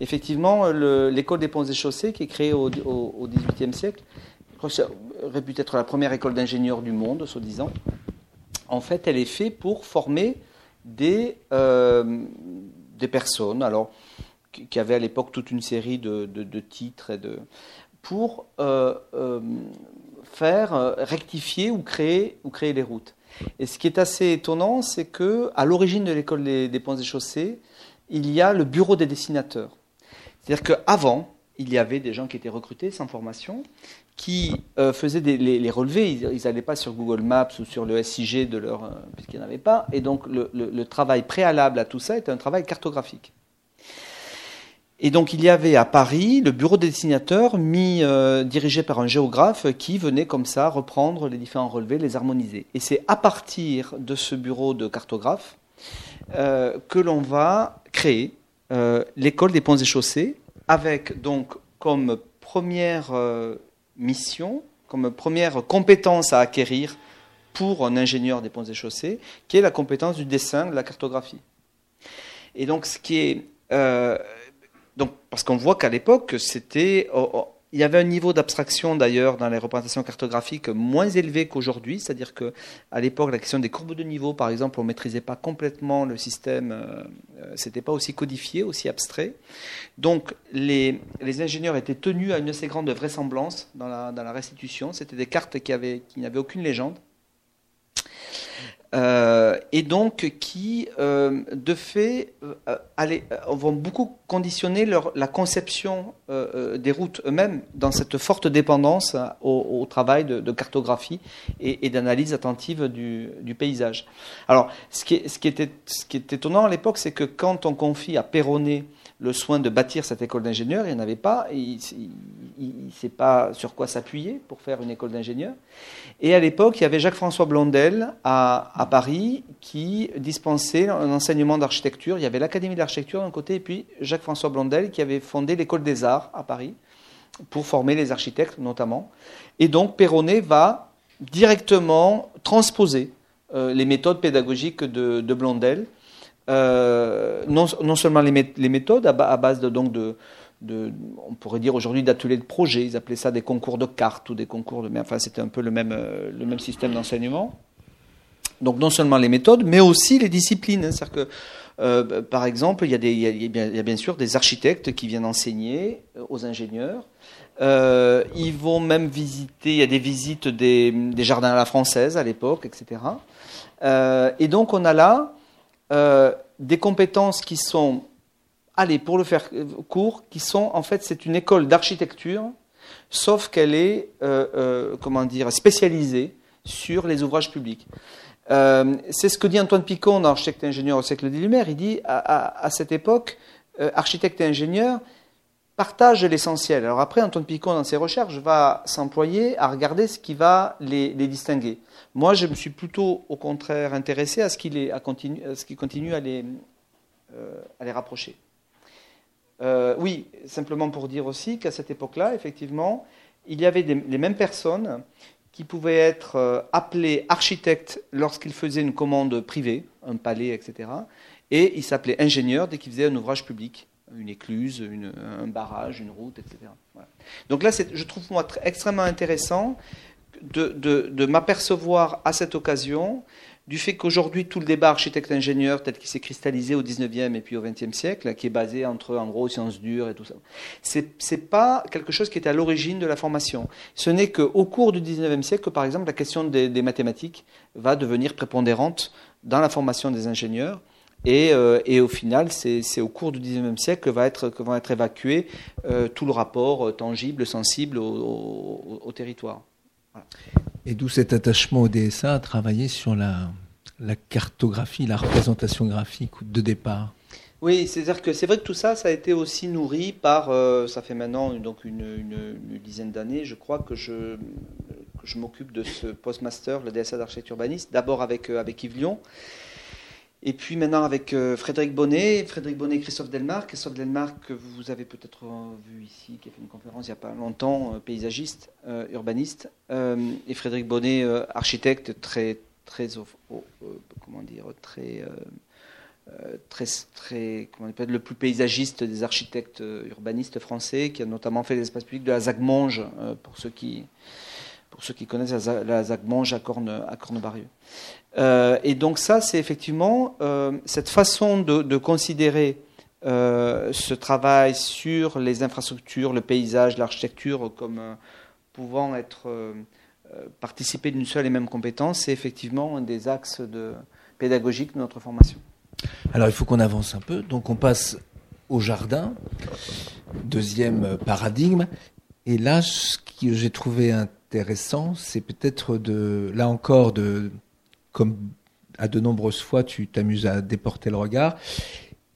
effectivement, l'école des ponts et chaussées, qui est créée au XVIIIe siècle, réputée être la première école d'ingénieurs du monde, soi-disant. En fait, elle est faite pour former des, des personnes. Alors, qui avait à l'époque toute une série de, titres et de, pour euh, euh, faire euh, rectifier ou créer, ou créer les routes. Et ce qui est assez étonnant, c'est que à l'origine de l'école des, ponts et chaussées, il y a le bureau des dessinateurs. C'est-à-dire qu'avant, il y avait des gens qui étaient recrutés sans formation, qui faisaient les, relevés. Ils n'allaient pas sur Google Maps ou sur le SIG de leur, puisqu'il n'y en avait pas. Et donc le travail préalable à tout ça était un travail cartographique. Et donc il y avait à Paris le bureau des dessinateurs mis, euh, dirigé par un géographe qui venait comme ça reprendre les différents relevés, les harmoniser. Et c'est à partir de ce bureau de cartographe euh, que l'on va créer euh, l'école des ponts et chaussées avec donc comme première mission, comme première compétence à acquérir pour un ingénieur des ponts et chaussées, qui est la compétence du dessin, de la cartographie. Et donc ce qui est donc, parce qu'on voit qu'à l'époque, c'était, il y avait un niveau d'abstraction d'ailleurs dans les représentations cartographiques moins élevé qu'aujourd'hui, c'est-à-dire que à l'époque, la question des courbes de niveau, par exemple, on maîtrisait pas complètement le système, euh, euh, c'était pas aussi codifié, aussi abstrait. Donc, les, les, ingénieurs étaient tenus à une assez grande vraisemblance dans la, dans la restitution. C'était des cartes qui, avaient, qui n'avaient aucune légende. Euh, et donc qui, euh, de fait, euh, vont beaucoup conditionner la conception des routes eux-mêmes dans cette forte dépendance au, travail de, cartographie et, d'analyse attentive du, paysage. Alors, ce qui, qui était, ce qui est étonnant à l'époque, c'est que quand on confie à Perronnet le soin de bâtir cette école d'ingénieurs, il n'y en avait pas, il ne sait pas sur quoi s'appuyer pour faire une école d'ingénieurs. Et à l'époque, il y avait Jacques-François Blondel à, Paris qui dispensait un enseignement d'architecture. Il y avait l'Académie d'architecture d'un côté, et puis Jacques-François Blondel qui avait fondé l'école des arts à Paris pour former les architectes notamment. Et donc Perronnet va directement transposer euh, les méthodes pédagogiques de Blondel euh, non, non, seulement les, méthodes à, base de, donc de, on pourrait dire aujourd'hui d'ateliers de projet, ils appelaient ça des concours de cartes ou des concours de, mais enfin c'était un peu le même, euh, le même système d'enseignement. Donc non seulement les méthodes, mais aussi les disciplines. Hein. Que, euh, par exemple, il y, a des, il, y a bien, sûr des architectes qui viennent enseigner aux ingénieurs. ils vont même visiter, il y a des visites des, des jardins à la française à l'époque, etc. et donc on a là euh, des compétences qui sont, allez, pour le faire court, qui sont, en fait, c'est une école d'architecture, sauf qu'elle est, euh, euh, comment dire, spécialisée sur les ouvrages publics. c'est ce que dit Antoine Picon, architecte et ingénieur au siècle des Lumières. Il dit, à, cette époque, architecte et ingénieur partagent l'essentiel. Alors après, Antoine Picon, dans ses recherches, va s'employer à regarder ce qui va les distinguer. Moi, je me suis plutôt, au contraire, intéressé à ce qu'il continue, à les, euh, rapprocher. Euh, oui, simplement pour dire aussi qu'à cette époque-là, effectivement, il y avait les mêmes personnes qui pouvaient être euh, appelées architectes lorsqu'ils faisaient une commande privée, un palais, etc. Et ils s'appelaient ingénieurs dès qu'ils faisaient un ouvrage public, une écluse, un barrage, une route, etc. Donc là, je trouve moi extrêmement intéressant de, m'apercevoir à cette occasion du fait qu'aujourd'hui, tout le débat architecte-ingénieur tel qu'il s'est cristallisé au 19e et puis au 20e siècle, qui est basé entre, en gros, sciences dures et tout ça, c'est n'est pas quelque chose qui est à l'origine de la formation. Ce n'est qu'au cours du 19e siècle que, par exemple, la question des, mathématiques va devenir prépondérante dans la formation des ingénieurs. Et, euh, au final, c'est au cours du 19e siècle que va être, que vont être évacués euh, tout le rapport euh, tangible, sensible au territoire. Et d'où cet attachement au DSA à travailler sur la, cartographie, la représentation graphique de départ? Oui, c'est-à-dire que c'est vrai que tout ça, ça a été aussi nourri par, euh, ça fait maintenant donc une, dizaine d'années, je crois que je, je m'occupe de ce postmaster, le DSA d'architecture urbaniste, d'abord avec, avec Yves Lyon, et puis maintenant avec euh, Frédéric Bonnet, Frédéric Bonnet et Christophe Delmarc. Christophe Delmarc, que vous avez peut-être vu ici, qui a fait une conférence il n'y a pas longtemps, euh, paysagiste, euh, urbaniste, et Frédéric Bonnet, architecte très, très, comment dire, très très, très comment on le plus paysagiste des architectes urbanistes français, qui a notamment fait l'espace public de la Zagmonge, pour ceux qui pour ceux qui connaissent la, la Zagmonge à, Corne, à Cornebarieux. et donc ça, c'est effectivement cette façon de, considérer euh, ce travail sur les infrastructures, le paysage, l'architecture comme euh, pouvant être euh, participer d'une seule et même compétence, c'est effectivement un des axes pédagogiques de notre formation. Alors il faut qu'on avance un peu, donc on passe au jardin, deuxième paradigme, et là ce que j'ai trouvé intéressant, c'est peut-être de, là encore, de, comme à de nombreuses fois tu t'amuses à déporter le regard,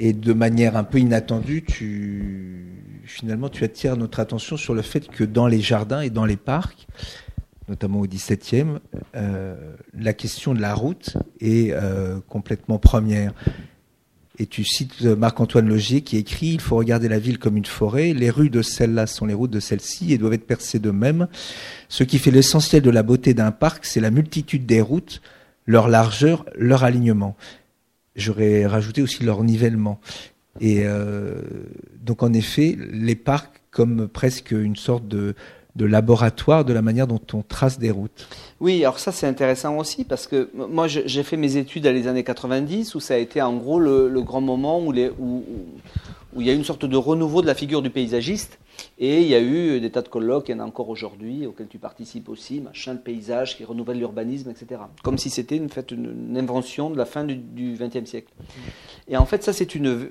et de manière un peu inattendue, tu, finalement, tu attires notre attention sur le fait que dans les jardins et dans les parcs, notamment au 17e, euh, la question de la route est euh, complètement première. Et tu cites Marc-Antoine Logier qui écrit Il faut regarder la ville comme une forêt. Les rues de celle-là sont les routes de celle-ci et doivent être percées de même. Ce qui fait l'essentiel de la beauté d'un parc, c'est la multitude des routes, leur largeur, leur alignement. J'aurais rajouté aussi leur nivellement. Et euh, donc en effet, les parcs comme presque une sorte de, de laboratoire de la manière dont on trace des routes. Oui, alors ça c'est intéressant aussi parce que moi j'ai fait mes études dans les années 90 où ça a été en gros le, grand moment où, les, où, où il y a une sorte de renouveau de la figure du paysagiste. Et il y a eu des tas de colloques, il y en a encore aujourd'hui, auxquels tu participes aussi, machin, le paysage qui renouvelle l'urbanisme, etc. Comme si c'était une, invention de la fin du XXe siècle. Et en fait, ça, c'est une,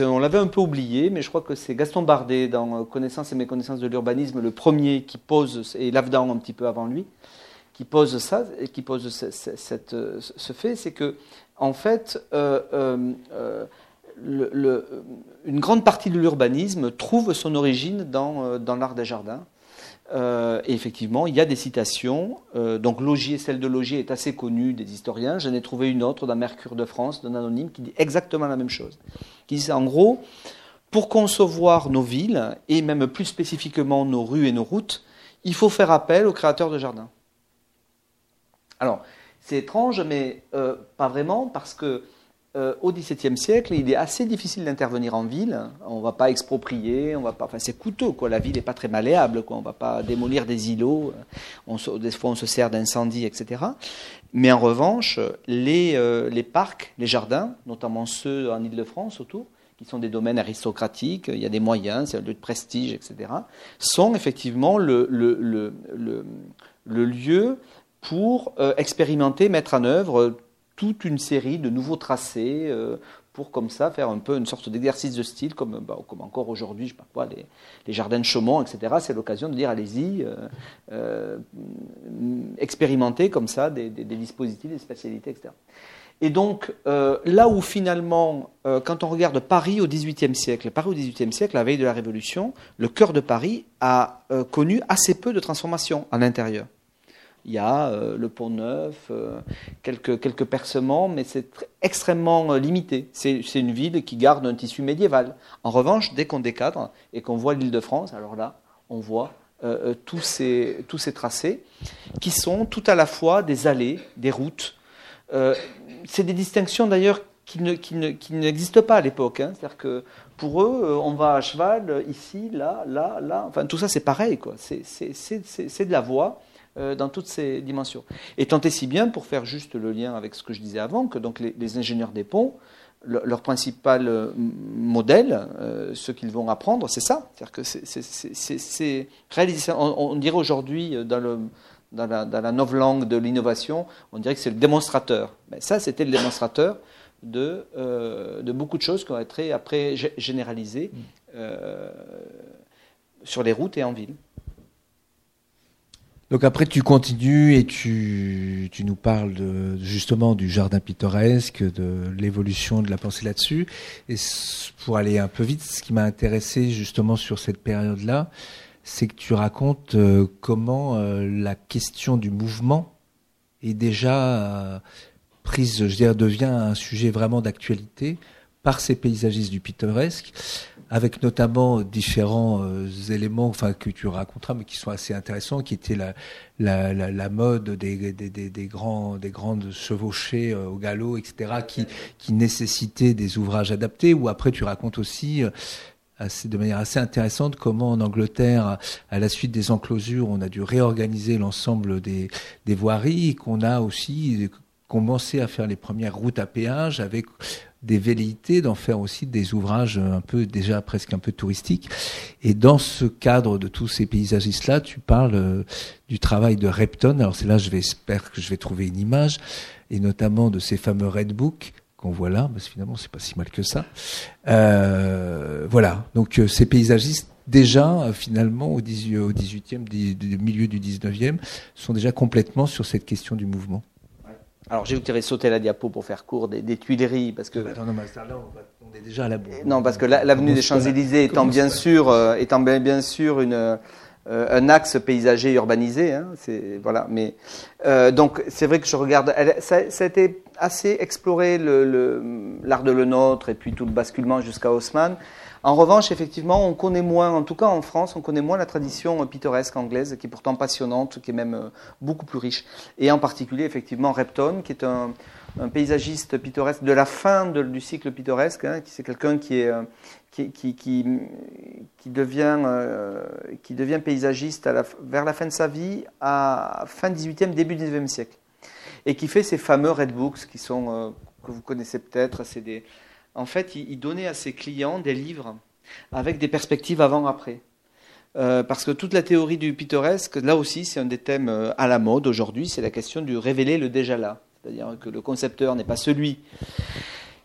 on l'avait un peu oublié, mais je crois que c'est Gaston Bardet, dans Connaissance et méconnaissance de l'urbanisme, le premier qui pose, et Lavdan un petit peu avant lui, qui pose ça, et qui pose ce fait, c'est que, en fait, euh, euh, euh le, une grande partie de l'urbanisme trouve son origine dans, euh, l'art des jardins. Euh, et effectivement, il y a des citations. Euh, donc, Logier, celle de Logier est assez connue des historiens. J'en ai trouvé une autre dans Mercure de France, d'un anonyme, qui dit exactement la même chose. Qui dit en gros, pour concevoir nos villes, et même plus spécifiquement nos rues et nos routes, il faut faire appel aux créateurs de jardins. Alors, c'est étrange, mais pas vraiment, parce que euh, au XVIIe siècle, il est assez difficile d'intervenir en ville. On ne va pas exproprier, on va pas. Enfin, c'est coûteux, quoi. La ville n'est pas très malléable. On ne va pas démolir des îlots. On des fois, on se sert d'incendies, etc. Mais en revanche, les, euh, les parcs, les jardins, notamment ceux en Île-de-France autour, qui sont des domaines aristocratiques, il y a des moyens, c'est un lieu de prestige, etc., sont effectivement le, lieu pour euh, expérimenter, mettre en œuvre toute une série de nouveaux tracés euh, pour comme ça faire un peu une sorte d'exercice de style, comme, bah, encore aujourd'hui, je sais pas quoi, les, jardins de Chaumont, etc. C'est l'occasion de dire allez-y, euh, euh, expérimenter comme ça des, dispositifs, des spécialités, etc. Et donc, là où finalement, quand on regarde Paris au XVIIIe siècle, Paris au XVIIIe siècle, la veille de la Révolution, le cœur de Paris a connu assez peu de transformations à l'intérieur. Il y a euh, le pont neuf, euh, quelques, quelques percements, mais c'est extrêmement euh, limité. C'est une ville qui garde un tissu médiéval. En revanche, dès qu'on décadre et qu'on voit l'île de France, alors là, on voit tous, ces, tous ces tracés qui sont tout à la fois des allées, des routes. c'est des distinctions d'ailleurs qui n'existent pas à l'époque. Hein. C'est-à-dire que pour eux, on va à cheval ici, là, là, là. Enfin, tout ça, c'est pareil. C'est de la voie. Euh, dans toutes ces dimensions. Et tant et si bien, pour faire juste le lien avec ce que je disais avant, que donc les, ingénieurs des ponts, leur principal euh, modèle, euh, ce qu'ils vont apprendre, c'est ça. C'est-à-dire que c'est. On, on, dirait aujourd'hui dans, le, dans, la, dans la langue de l'innovation, on dirait que c'est le démonstrateur. Mais ça, c'était le démonstrateur de, de beaucoup de choses qui ont été après généralisées mm. sur les routes et en ville. Donc après, tu continues et tu, tu nous parles de, justement du jardin pittoresque, de l'évolution de la pensée là-dessus. Et pour aller un peu vite, ce qui m'a intéressé justement sur cette période-là, c'est que tu racontes euh, comment euh, la question du mouvement est déjà euh, prise, je dirais, devient un sujet vraiment d'actualité par ces paysagistes du pittoresque avec notamment différents éléments, enfin que tu raconteras, mais qui sont assez intéressants, qui étaient la, mode des, grands, des grandes chevauchées au galop, etc., qui, nécessitaient des ouvrages adaptés. Ou après, tu racontes aussi de manière assez intéressante comment en Angleterre, à la suite des enclosures, on a dû réorganiser l'ensemble des, des voiries qu'on a aussi commencé à faire les premières routes à péage avec des velléités d'en faire aussi des ouvrages un peu déjà presque un peu touristiques. Et dans ce cadre de tous ces paysagistes-là, tu parles euh, du travail de Repton. Alors c'est là, je vais espère que je vais trouver une image, et notamment de ces fameux Red Book qu'on voit là, parce que finalement c'est pas si mal que ça. Euh, voilà, donc euh, ces paysagistes déjà euh, finalement au, 18, au 18e, du, milieu du 19e, sont déjà complètement sur cette question du mouvement. Alors j'ai vu que tu avais sauté la diapo pour faire court des, Tuileries parce que. Non, on, est déjà à la. Non, parce que l'avenue des Champs-Élysées étant bien sûr, étant bien, bien sûr une euh, un axe paysager urbanisé. Hein, c'est voilà. Mais euh, donc c'est vrai que je regarde. ça, ça, a été assez exploré l'art le, l'art de le nôtre et puis tout le basculement jusqu'à Haussmann. En revanche, effectivement, on connaît moins, en tout cas en France, on connaît moins la tradition pittoresque anglaise, qui est pourtant passionnante, qui est même euh, beaucoup plus riche. Et en particulier, effectivement, Repton, qui est un, paysagiste pittoresque de la fin du cycle pittoresque. Hein, c'est quelqu'un qui est qui, qui, qui, devient, euh, qui devient paysagiste vers la fin de sa vie, à fin 18e, début 19e siècle. Et qui fait ces fameux Red Books qui sont, euh, que vous connaissez peut-être. C'est des... En fait, il, donnait à ses clients des livres avec des perspectives avant-après. Euh, parce que toute la théorie du pittoresque, là aussi, c'est un des thèmes à la mode aujourd'hui, c'est la question du révéler le déjà là. C'est-à-dire que le concepteur n'est pas celui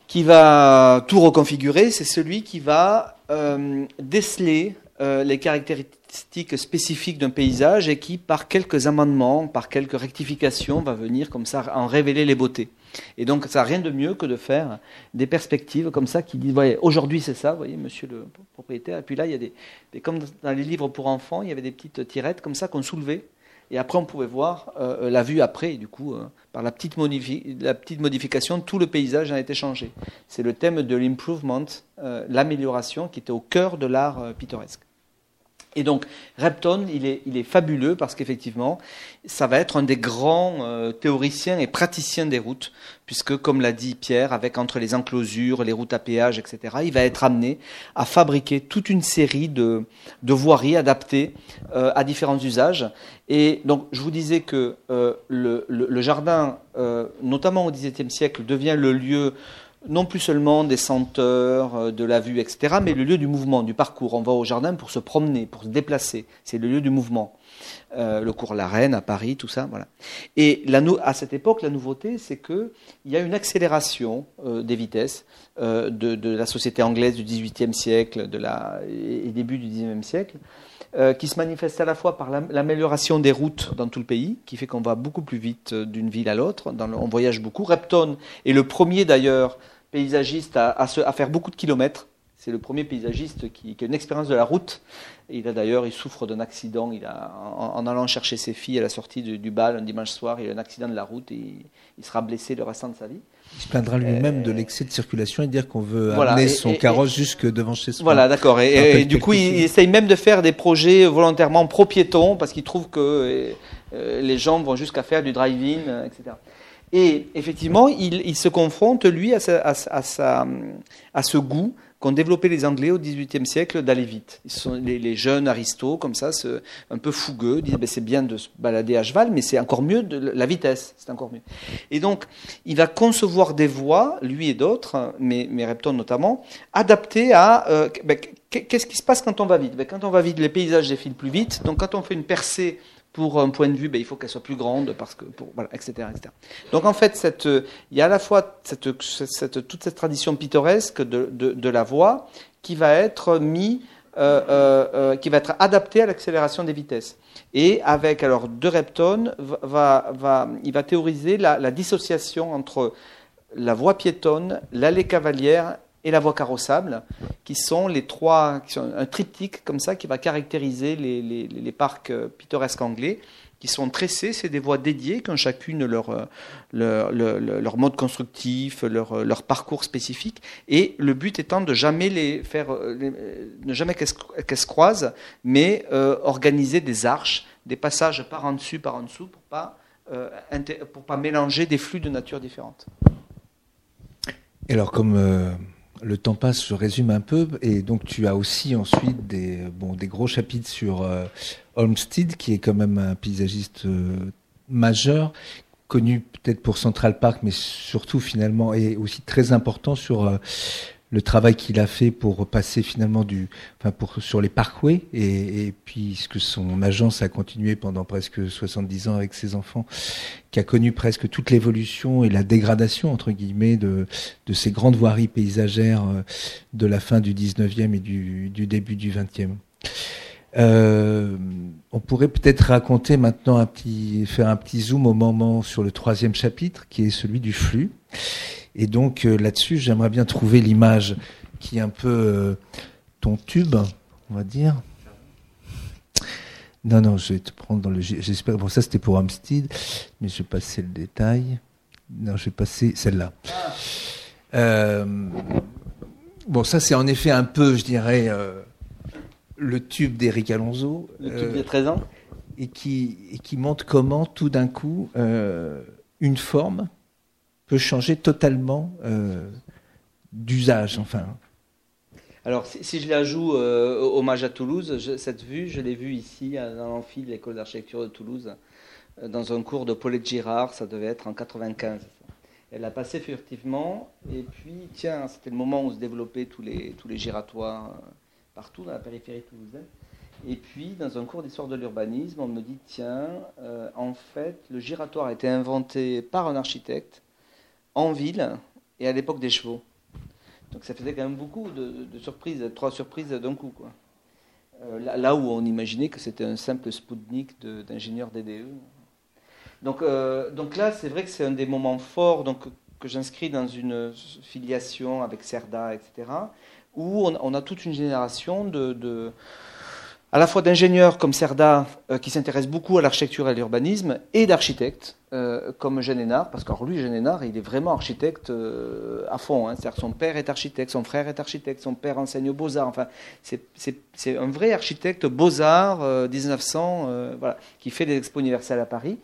qui va tout reconfigurer, c'est celui qui va euh, déceler euh, les caractéristiques spécifiques d'un paysage et qui, par quelques amendements, par quelques rectifications, va venir comme ça en révéler les beautés. Et donc, ça n'a rien de mieux que de faire des perspectives comme ça qui disent, voyez, aujourd'hui c'est ça, voyez, monsieur le propriétaire. Et puis là, il y a des, comme dans les livres pour enfants, il y avait des petites tirettes comme ça qu'on soulevait et après, on pouvait voir euh, la vue après. Et du coup, euh, par la petite, la petite, modification, tout le paysage a été changé. C'est le thème de l'improvement, euh, l'amélioration, qui était au cœur de l'art pittoresque. Et donc, Repton, il est, fabuleux parce qu'effectivement, ça va être un des grands euh, théoriciens et praticiens des routes, puisque, comme l'a dit Pierre, avec entre les enclosures, les routes à péage, etc., il va être amené à fabriquer toute une série de, voiries adaptées euh, à différents usages. Et donc, je vous disais que euh, le, le, le, jardin, notamment au XVIIe siècle, devient le lieu non plus seulement des senteurs, euh, de la vue, etc., mais le lieu du mouvement, du parcours. On va au jardin pour se promener, pour se déplacer. C'est le lieu du mouvement. Euh, le cours La Reine à Paris, tout ça, voilà. Et à cette époque, la nouveauté, c'est qu'il y a une accélération euh, des vitesses de, la société anglaise du XVIIIe siècle et début du XIXe siècle, qui se manifeste à la fois par l'amélioration des routes dans tout le pays, qui fait qu'on va beaucoup plus vite d'une ville à l'autre, on voyage beaucoup. Repton est le premier d'ailleurs paysagiste à, à, faire beaucoup de kilomètres. C'est le premier paysagiste qui, a une expérience de la route. il a d'ailleurs, il souffre d'un accident. Il a, en, allant chercher ses filles à la sortie du, bal un dimanche soir, il a un accident de la route et il, sera blessé le restant de sa vie. Il se plaindra lui-même de l'excès de circulation et dire qu'on veut amener son carrosse jusque devant chez soi. Voilà, d'accord. Et, du coup, il, essaye même de faire des projets volontairement pro-piétons parce qu'il trouve que euh, les gens vont jusqu'à faire du drive-in, etc. Et effectivement, il, se confronte, lui, à, ce goût qu'ont développé les Anglais au XVIIIe siècle d'aller vite. Les, jeunes aristos, comme ça, un peu fougueux, disent ben, c'est bien de se balader à cheval, mais c'est encore mieux de la vitesse, c'est encore mieux. Et donc, il va concevoir des voies, lui et d'autres, mais, mais Repton notamment, adaptées à euh, ben, qu'est-ce qui se passe quand on va vite? Ben, Quand on va vite, les paysages défilent plus vite. Donc, quand on fait une percée pour un point de vue, ben, il faut qu'elle soit plus grande, parce que, pour, voilà, etc., etc. Donc en fait, cette, il y a à la fois cette, cette, toute cette tradition pittoresque de, de, de, la voie qui va être mis, euh, euh, euh, qui va être adaptée à l'accélération des vitesses. Et avec alors De Repton, va, va, il va théoriser la, la dissociation entre la voie piétonne, l'allée cavalière et la voie carrossable, qui sont les trois, qui sont un triptyque comme ça qui va caractériser les, les, les parcs euh, pittoresques anglais, qui sont tressées, c'est des voies dédiées qui ont chacune leur, leur, leur, mode constructif, leur, leur, parcours spécifique, et le but étant de jamais les faire, ne jamais qu'elles se croisent, mais organiser des arches, des passages par en dessus, par en dessous, pour pas pour pas mélanger des flux de nature différentes. Et alors, comme le temps passe, je résume un peu. Et donc, tu as aussi ensuite des, bon, des gros chapitres sur euh, Olmsted, qui est quand même un paysagiste euh, majeur, connu peut-être pour Central Park, mais surtout finalement, et aussi très important sur euh, le travail qu'il a fait pour passer finalement du, enfin pour sur les parkways et, et puisque son agence a continué pendant presque 70 ans avec ses enfants, qui a connu presque toute l'évolution et la dégradation entre guillemets de de ces grandes voiries paysagères euh, de la fin du 19e et du, du début du 20e. Euh, on pourrait peut-être raconter maintenant un petit, faire un petit zoom au moment sur le troisième chapitre, qui est celui du flux. Et donc euh, là-dessus, j'aimerais bien trouver l'image qui est un peu euh, ton tube, on va dire. Non, non, je vais te prendre dans le. J'espère. Bon, ça c'était pour Amstead, mais je vais passer le détail. Non, je vais passer celle-là. Euh, bon, ça c'est en effet un peu, je dirais, le tube d'Eric Alonso. Le tube de 13 ans. Et qui, et qui montre comment tout d'un coup, une forme peut changer totalement euh, d'usage. Enfin. Alors, si, je la joue euh, hommage à Toulouse, cette vue, je l'ai vue ici, dans l'amphi de l'école d'architecture de Toulouse, euh, dans un cours de Paulette Girard, ça devait être en 95. Elle a passé furtivement, et puis, tiens, c'était le moment où se développaient tous les, tous les giratoires partout dans la périphérie toulousaine. Et puis, dans un cours d'histoire de l'urbanisme, on me dit, tiens, en fait, le giratoire a été inventé par un architecte en ville et à l'époque des chevaux. Donc ça faisait quand même beaucoup de, surprises, trois surprises d'un coup. Quoi. Euh, là, où on imaginait que c'était un simple Spoutnik d'ingénieur DDE. Donc, euh, donc là, c'est vrai que c'est un des moments forts donc, que j'inscris dans une filiation avec Cerda, etc., où on, a toute une génération de à la fois d'ingénieurs comme Cerda, euh, qui s'intéressent beaucoup à l'architecture et à l'urbanisme, et d'architectes euh, comme Jean Hénard, parce que lui, Jean Hénard, il est vraiment architecte euh, à fond. Hein. C'est-à-dire son père est architecte, son frère est architecte, son père enseigne aux beaux-arts. Enfin, c'est un vrai architecte beaux-arts 1900, voilà, qui fait des expos universels à Paris,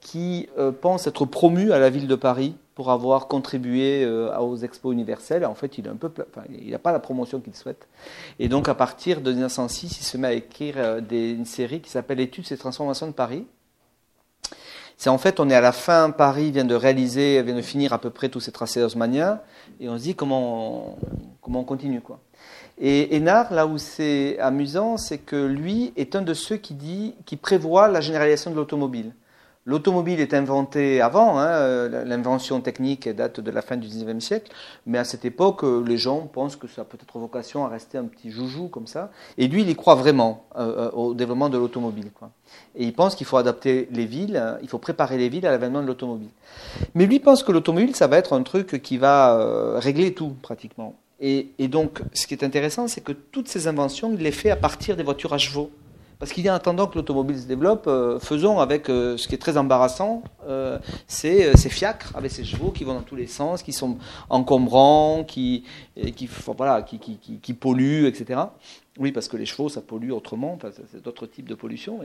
qui pense être promu à la ville de Paris pour avoir contribué euh, aux expos universels. En fait, il n'a pas la promotion qu'il souhaite. Et donc, à partir de 1906, il se met à écrire euh, une série qui s'appelle Études et transformations de Paris. C'est en fait, on est à la fin, Paris vient de réaliser, vient de finir à peu près tous ses tracés haussmanniens, et on se dit comment on, comment on continue, quoi. Et Hénard, là où c'est amusant, c'est que lui est un de ceux qui dit, qui prévoit la généralisation de l'automobile. L'automobile est inventée avant, hein, euh, l'invention technique date de la fin du 19e siècle, mais à cette époque, euh, les gens pensent que ça a peut-être vocation à rester un petit joujou comme ça. Et lui, il y croit vraiment euh, au développement de l'automobile. Et il pense qu'il faut adapter les villes, il faut préparer les villes à l'avènement de l'automobile. Mais lui pense que l'automobile, ça va être un truc qui va régler tout, pratiquement. Et, donc, ce qui est intéressant, c'est que toutes ces inventions, il les fait à partir des voitures à chevaux. Parce qu'il y a attendant que l'automobile se développe, euh, faisons avec euh, ce qui est très embarrassant, euh, c'est ces fiacres avec ces chevaux qui vont dans tous les sens, qui sont encombrants, qui, polluent, etc. Oui, parce que les chevaux, ça pollue autrement, c'est d'autres types de pollution.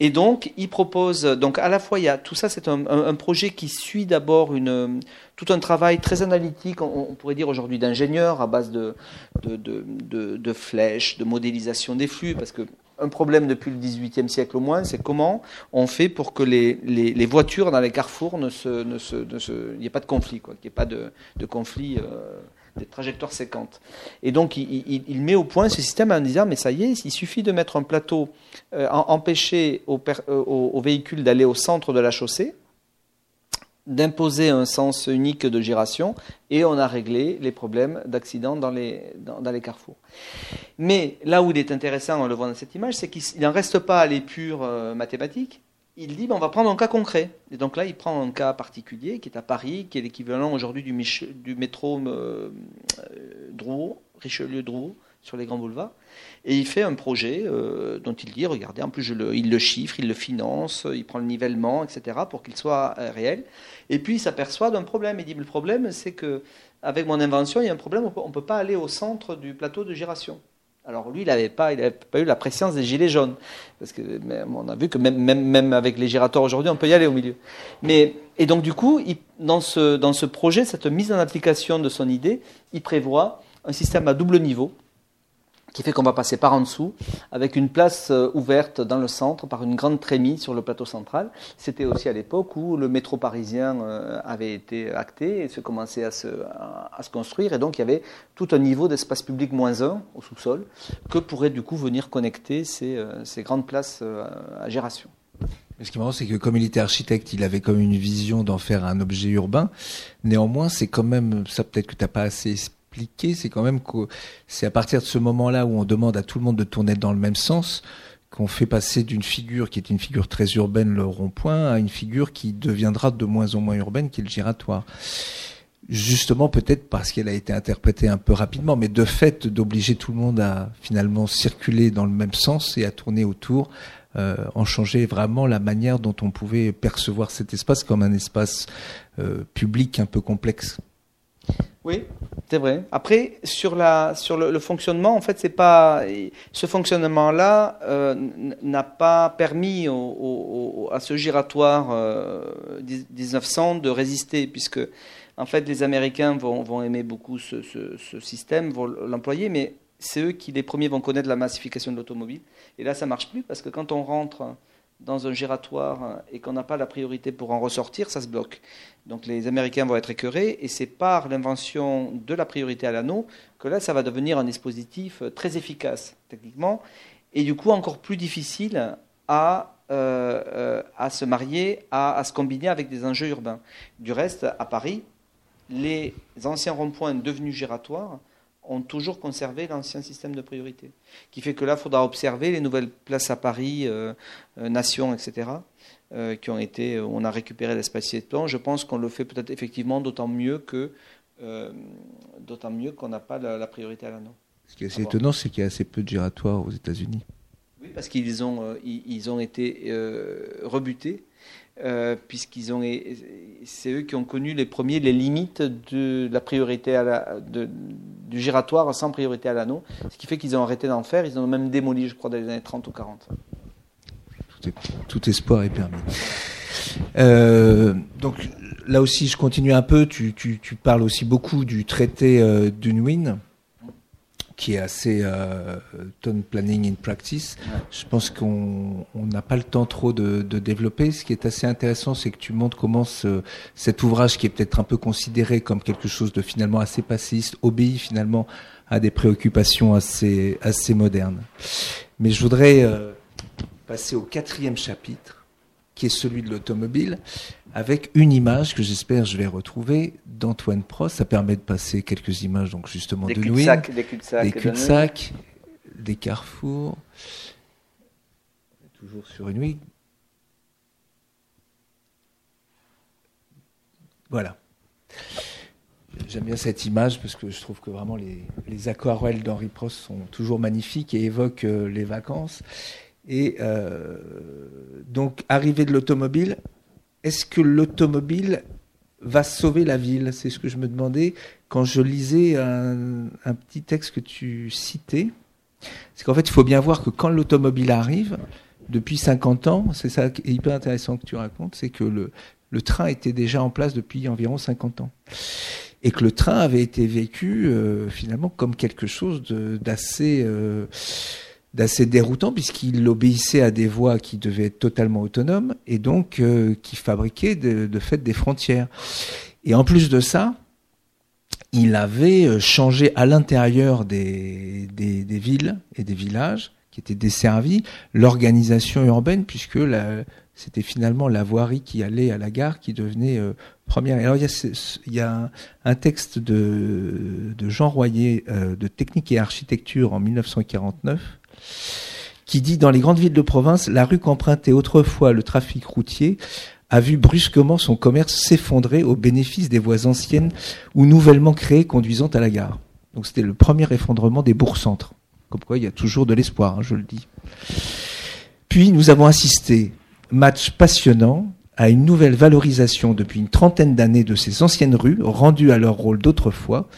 Et donc, il propose, donc à la fois, il y a, tout ça, c'est un, projet qui suit d'abord une, tout un travail très analytique, on, pourrait dire aujourd'hui d'ingénieur, à base de de, de, de, flèches, de modélisation des flux, parce que un problème depuis le XVIIIe siècle au moins, c'est comment on fait pour que les, les, voitures dans les carrefours ne se, ne se, il n'y ait pas de conflit, quoi, qu'il n'y ait pas de conflit, euh, des trajectoires séquentes. Et donc il, met au point ce système en disant mais ça y est, il suffit de mettre un plateau, euh, empêcher aux, euh, aux véhicules d'aller au centre de la chaussée d'imposer un sens unique de giration et on a réglé les problèmes d'accidents dans les, dans, les carrefours. Mais là où il est intéressant, on le voit dans cette image, c'est qu'il n'en reste pas à l'épure euh, mathématique. Il dit, ben, on va prendre un cas concret. Et donc là, il prend un cas particulier qui est à Paris, qui est l'équivalent aujourd'hui du, métro euh, Drouot, Richelieu-Drouot, sur les grands boulevards. Et il fait un projet euh, dont il dit, regardez, en plus il le chiffre, il le finance, il prend le nivellement, etc., pour qu'il soit euh, réel. Et puis il s'aperçoit d'un problème. Il dit, le problème, c'est que avec mon invention, il y a un problème, on ne peut pas aller au centre du plateau de giration. Alors lui, il n'avait pas, eu la préscience des gilets jaunes, parce que on a vu que même, même, avec les girateurs aujourd'hui, on peut y aller au milieu. Mais et donc du coup, dans ce projet, cette mise en application de son idée, il prévoit un système à double niveau qui fait qu'on va passer par en dessous, avec une place euh, ouverte dans le centre par une grande trémie sur le plateau central. C'était aussi à l'époque où le métro parisien euh, avait été acté et se commençait à se, construire, et donc il y avait tout un niveau d'espace public moins un au sous-sol que pourrait du coup venir connecter ces, euh, ces grandes places à gération. Ce qui est marrant, c'est que comme il était architecte, il avait comme une vision d'en faire un objet urbain. Néanmoins, c'est quand même, ça peut-être que tu n'as pas assez c'est quand même que c'est à partir de ce moment-là où on demande à tout le monde de tourner dans le même sens qu'on fait passer d'une figure qui est une figure très urbaine, le rond-point, à une figure qui deviendra de moins en moins urbaine, qui est le giratoire. Justement, peut-être parce qu'elle a été interprétée un peu rapidement, mais de fait, d'obliger tout le monde à finalement circuler dans le même sens et à tourner autour, euh, en changeait vraiment la manière dont on pouvait percevoir cet espace comme un espace euh, public un peu complexe. Oui, c'est vrai. Après, sur, la, sur le, fonctionnement, en fait, c'est pas ce fonctionnement-là euh, n'a pas permis à ce giratoire 1900 euh, de résister, puisque en fait, les Américains vont, vont aimer beaucoup ce, ce système, vont l'employer, mais c'est eux qui les premiers vont connaître la massification de l'automobile. Et là, ça marche plus parce que quand on rentre dans un giratoire et qu'on n'a pas la priorité pour en ressortir, ça se bloque. Donc les Américains vont être écœurés et c'est par l'invention de la priorité à l'anneau que là, ça va devenir un dispositif très efficace techniquement et du coup encore plus difficile à, euh, euh, à se marier, à, à, se combiner avec des enjeux urbains. Du reste, à Paris, les anciens ronds-points devenus giratoires ont toujours conservé l'ancien système de priorité. Qui fait que là, il faudra observer les nouvelles places à Paris, euh, euh Nation, etc., euh, qui ont été, on a récupéré l'espace plan. Je pense qu'on le fait peut-être effectivement d'autant mieux que, euh, d'autant mieux qu'on n'a pas la, priorité à l'anneau. Ce qui est assez étonnant, c'est qu'il y a assez peu de giratoires aux États-Unis. Oui, parce qu'ils ont, ils, ont été rebutés euh, puisqu'ils ont, c'est eux qui ont connu les premiers les limites de la priorité à la, du giratoire sans priorité à l'anneau, ce qui fait qu'ils ont arrêté d'en faire, ils ont même démoli, je crois, dans les années 30 ou 40. Tout, espoir est permis. Euh, donc là aussi, je continue un peu. Tu, parles aussi beaucoup du traité euh, d'Unwin qui est assez euh, tone planning in practice. Je pense qu'on n'a pas le temps trop de, de, développer. Ce qui est assez intéressant, c'est que tu montres comment ce, cet ouvrage, qui est peut-être un peu considéré comme quelque chose de finalement assez passéiste, obéit finalement à des préoccupations assez, assez modernes. Mais je voudrais euh, passer au quatrième chapitre, qui est celui de l'automobile avec une image que j'espère je vais retrouver d'Antoine Prost. Ça permet de passer quelques images, donc justement des de Nouille, des cul-de-sac, des, carrefours. Toujours sur une nuit. Voilà. J'aime bien cette image parce que je trouve que vraiment les, les aquarelles d'Henri Prost sont toujours magnifiques et évoquent euh, les vacances. Et euh, donc, arrivée de l'automobile, est-ce que l'automobile va sauver la ville? C'est ce que je me demandais quand je lisais un, petit texte que tu citais. C'est qu'en fait, il faut bien voir que quand l'automobile arrive, depuis 50 ans, c'est ça qui est hyper intéressant que tu racontes, c'est que le, le train était déjà en place depuis environ 50 ans. Et que le train avait été vécu euh, finalement comme quelque chose d'assez... Euh, d'assez déroutant puisqu'il obéissait à des voies qui devaient être totalement autonomes et donc euh, qui fabriquaient de, fait des frontières. Et en plus de ça, il avait euh, changé à l'intérieur des, des, des, villes et des villages qui étaient desservis l'organisation urbaine puisque c'était finalement la voirie qui allait à la gare qui devenait euh, première. Alors il y a, il y a un, texte de, de Jean Royer de Technique et Architecture en 1949 qui dit dans les grandes villes de province, la rue qu'empruntait autrefois le trafic routier a vu brusquement son commerce s'effondrer au bénéfice des voies anciennes ou nouvellement créées conduisant à la gare. Donc c'était le premier effondrement des bourgs-centres. Comme quoi, il y a toujours de l'espoir, hein, je le dis. Puis nous avons assisté, match passionnant, à une nouvelle valorisation depuis une trentaine d'années de ces anciennes rues, rendues à leur rôle d'autrefois,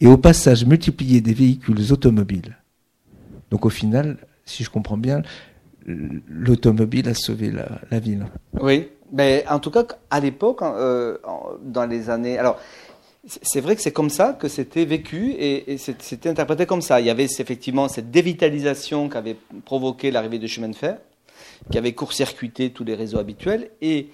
et au passage multiplié des véhicules automobiles. Donc au final, si je comprends bien, l'automobile a sauvé la, ville. Oui, mais en tout cas, à l'époque, euh, dans les années... Alors, c'est vrai que c'est comme ça que c'était vécu et, c'était interprété comme ça. Il y avait effectivement cette dévitalisation qu'avait provoqué l'arrivée du chemin de fer, qui avait court-circuité tous les réseaux habituels. Et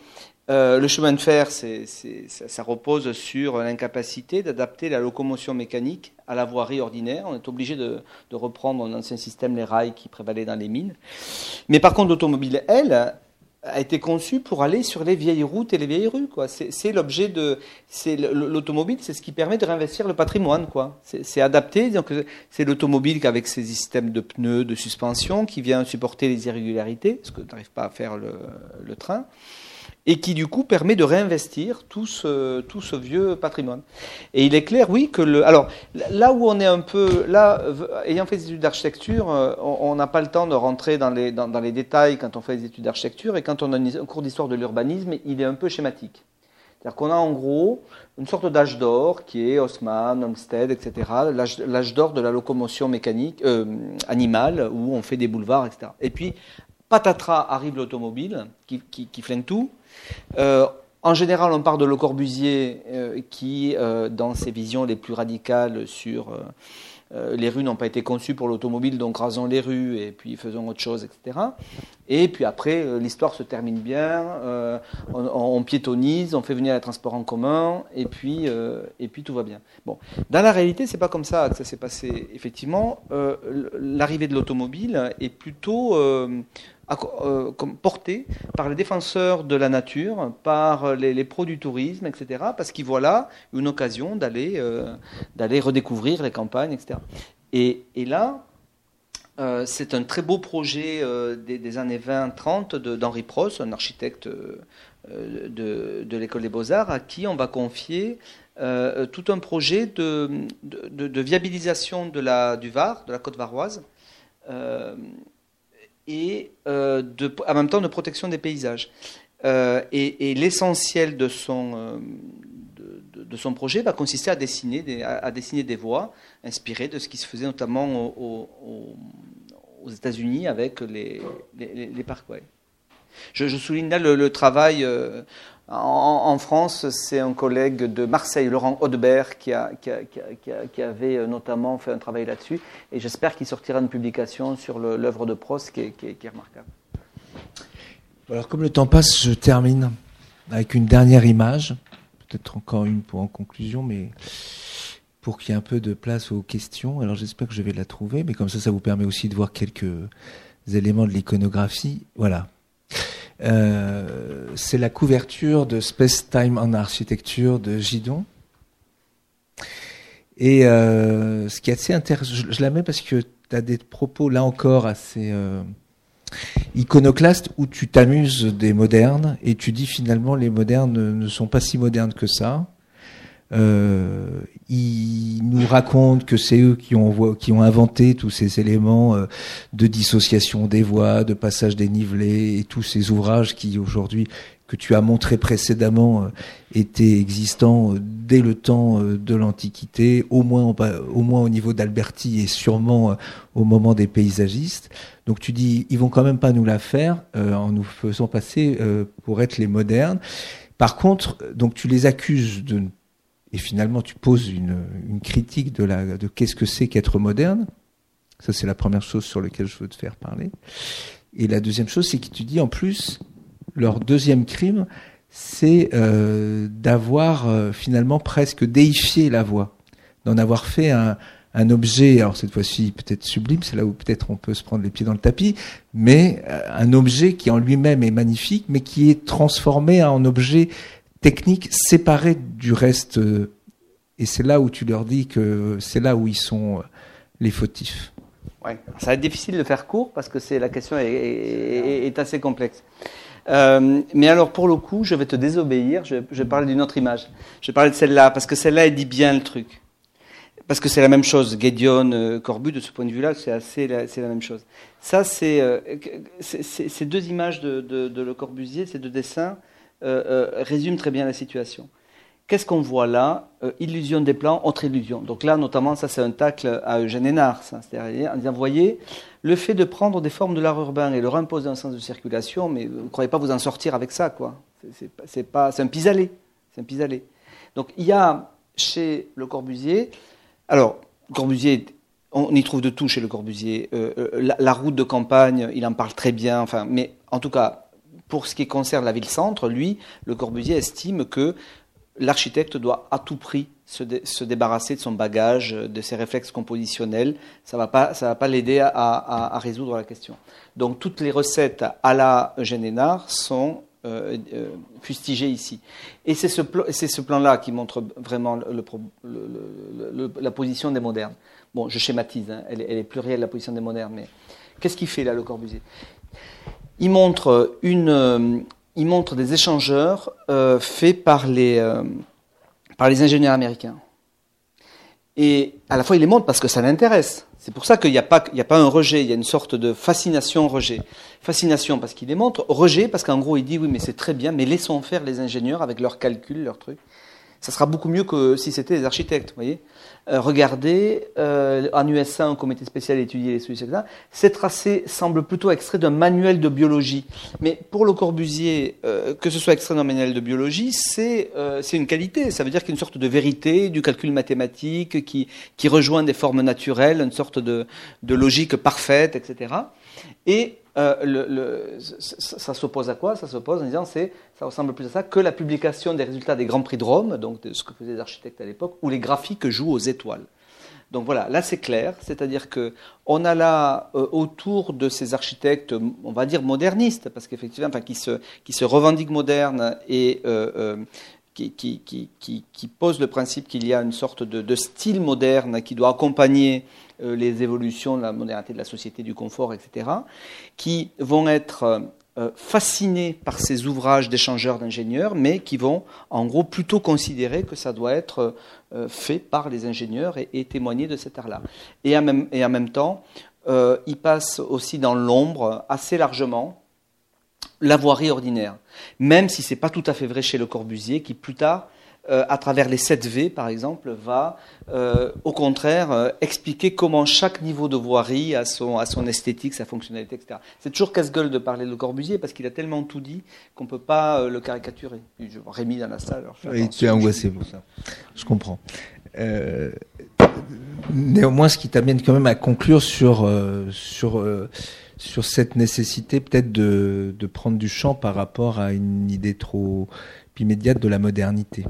euh, le chemin de fer, ça, repose sur l'incapacité d'adapter la locomotion mécanique à la voirie ordinaire. On est obligé de, reprendre un ancien système, les rails qui prévalaient dans les mines. Mais par contre, l'automobile, elle, a été conçue pour aller sur les vieilles routes et les vieilles rues. C'est l'objet de. L'automobile, c'est ce qui permet de réinvestir le patrimoine. C'est adapté. C'est l'automobile avec ses systèmes de pneus, de suspension, qui vient supporter les irrégularités, ce que n'arrive pas à faire le train et qui du coup permet de réinvestir tout ce, tout ce vieux patrimoine. Et il est clair, oui, que le... Alors, là où on est un peu... Là, ayant fait des études d'architecture, euh, on n'a pas le temps de rentrer dans les, dans, les détails quand on fait des études d'architecture, et quand on a un cours d'histoire de l'urbanisme, il est un peu schématique. C'est-à-dire qu'on a en gros une sorte d'âge d'or qui est Haussmann, Olmsted, etc. L'âge d'or de la locomotion mécanique, euh, animale, où on fait des boulevards, etc. Et puis, patatras, arrive l'automobile qui, qui, qui flingue tout. Euh, en général, on part de Le Corbusier euh, qui, euh, dans ses visions les plus radicales sur les rues n'ont pas été conçues pour l'automobile, donc rasons les rues et puis faisons autre chose, etc. Et puis après, l'histoire se termine bien, on, piétonise, on fait venir les transports en commun, et puis, et puis tout va bien. Bon, dans la réalité, c'est pas comme ça que ça s'est passé. Effectivement, l'arrivée de l'automobile est plutôt porté par les défenseurs de la nature, par les, pros du tourisme, etc., parce qu'ils voient là une occasion d'aller euh, redécouvrir les campagnes, etc. Et, là, euh, c'est un très beau projet des, années 20-30 d'Henri Prost, un architecte de, l'école des beaux-arts, à qui on va confier tout un projet de, viabilisation du Var, de la côte varoise, et euh, en même temps de protection des paysages. Euh, et, l'essentiel de son, euh, de, son projet va consister à dessiner des, à, dessiner des voies inspirées de ce qui se faisait notamment aux États-Unis avec les, les, les parkways. Je, souligne là le, travail en, France, c'est un collègue de Marseille, Laurent Audebert, qui, a, qui, avait euh, notamment fait un travail là-dessus. Et j'espère qu'il sortira une publication sur l'œuvre de Prost qui est, remarquable. Alors, comme le temps passe, je termine avec une dernière image. Peut-être encore une pour en conclusion, mais pour qu'il y ait un peu de place aux questions. Alors, j'espère que je vais la trouver, mais comme ça, ça vous permet aussi de voir quelques éléments de l'iconographie. Voilà. Euh, c'est la couverture de Space Time en architecture de Gidon. Et euh, ce qui est assez intéressant, je, la mets parce que tu as des propos là encore assez euh, iconoclastes où tu t'amuses des modernes et tu dis finalement les modernes ne sont pas si modernes que ça. Euh, ils nous racontent que c'est eux qui ont, qui ont inventé tous ces éléments euh, de dissociation des voies, de passage dénivelé et tous ces ouvrages qui aujourd'hui que tu as montré précédemment euh, étaient existants dès le temps de l'Antiquité, au moins au moins au niveau d'Alberti et sûrement au moment des paysagistes. Donc tu dis, ils vont quand même pas nous la faire en nous faisant passer pour être les modernes. Par contre, donc tu les accuses de et finalement tu poses une, une critique de, la, de qu'est-ce que c'est qu'être moderne. Ça, c'est la première chose sur laquelle je veux te faire parler. Et la deuxième chose, c'est que tu dis en plus, leur deuxième crime, c'est euh, d'avoir euh, finalement presque déifié la voix, d'en avoir fait un, un objet, alors cette fois-ci peut-être sublime, c'est là où peut-être on peut se prendre les pieds dans le tapis, mais euh, un objet qui en lui-même est magnifique, mais qui est transformé en objet technique séparée du reste. Euh, et c'est là où tu leur dis que c'est là où ils sont euh, les fautifs. Ouais, ça va être difficile de faire court parce que c'est la question est, assez complexe. Euh, mais alors pour le coup, je vais te désobéir. Je, je parle d'une autre image. Je parle de celle-là parce que celle-là elle dit bien le truc. parce que c'est la même chose. Gédion, Corbu, de ce point de vue-là, c'est assez, c'est la même chose. Ça, c'est euh, ces deux images de, de, Le Corbusier, ces deux dessins, euh, résument très bien la situation. Qu'est-ce qu'on voit là Illusion des plans, autre illusion. Donc là, notamment, ça, c'est un tacle à Eugène Hénard. C'est-à-dire en disant, voyez, le fait de prendre des formes de l'art urbain et leur imposer un sens de circulation, mais vous ne croyez pas vous en sortir avec ça, quoi. C'est c'est un pis-aller. C'est un pis-aller. Donc il y a chez Le Corbusier alors, Corbusier, on y trouve de tout chez Le Corbusier. Euh, euh, la, route de campagne, il en parle très bien. Enfin, mais en tout cas, pour ce qui concerne la ville-centre, lui, Le Corbusier estime que l'architecte doit à tout prix se, débarrasser de son bagage, de ses réflexes compositionnels. Ça ne va pas, l'aider à, résoudre la question. Donc toutes les recettes à la Eugène sont euh, euh, fustigé ici. Et c'est ce, plan-là qui montre vraiment la position des modernes. Bon, je schématise, hein, elle, est plurielle, la position des modernes, mais qu'est-ce qu'il fait là, Le Corbusier? Il montre, une, euh, il montre des échangeurs faits par les, par ingénieurs américains. Et à la fois, il les montre parce que ça l'intéresse. C'est pour ça qu'il n'y a, pas, a pas un rejet, il y a une sorte de fascination-rejet. Fascination parce qu'il les montre, rejet parce qu'en gros, il dit oui, mais c'est très bien, mais laissons faire les ingénieurs avec leurs calculs, leurs trucs ça sera beaucoup mieux que si c'était des architectes, voyez. Euh, regardez, euh, en USA, un comité spécial étudié les solutions, etc. Ces tracés semblent plutôt extraits d'un manuel de biologie. Mais pour Le Corbusier, euh, que ce soit extrait d'un manuel de biologie, c'est une qualité. Ça veut dire qu'il y a une sorte de vérité, du calcul mathématique qui, qui rejoint des formes naturelles, une sorte de, de logique parfaite, etc. Et euh, ça, s'oppose à quoi? Ça s'oppose en disant c'est, ça ressemble plus à ça que la publication des résultats des grands prix de Rome, donc de ce que faisaient les architectes à l'époque, ou les graphiques jouent aux étoiles. Donc voilà, là c'est clair, c'est-à-dire que on a là euh, autour de ces architectes, on va dire modernistes, parce qu'effectivement, enfin, qui se qui se revendiquent modernes et euh, qui, qui, pose le principe qu'il y a une sorte de, style moderne qui doit accompagner les évolutions de la modernité de la société, du confort, etc., qui vont être euh, fascinés par ces ouvrages d'échangeurs d'ingénieurs, mais qui vont en gros plutôt considérer que ça doit être euh, fait par les ingénieurs et, témoigner de cet art-là. Et, en même, et en même temps, ils passent aussi dans l'ombre assez largement la voirie ordinaire, même si ce n'est pas tout à fait vrai chez Le Corbusier, qui plus tard euh, à travers les 7 V, par exemple, va euh, au contraire euh, expliquer comment chaque niveau de voirie a son, a son esthétique, sa fonctionnalité, etc. C'est toujours casse-gueule de parler de Corbusier parce qu'il a tellement tout dit qu'on ne peut pas le caricaturer. Je, Rémi dans la salle. Alors, tu es angoissé pour ça. Je comprends. néanmoins, ce qui t'amène quand même à conclure sur, sur, sur cette nécessité peut-être de, de prendre du champ par rapport à une idée trop immédiate de la modernité.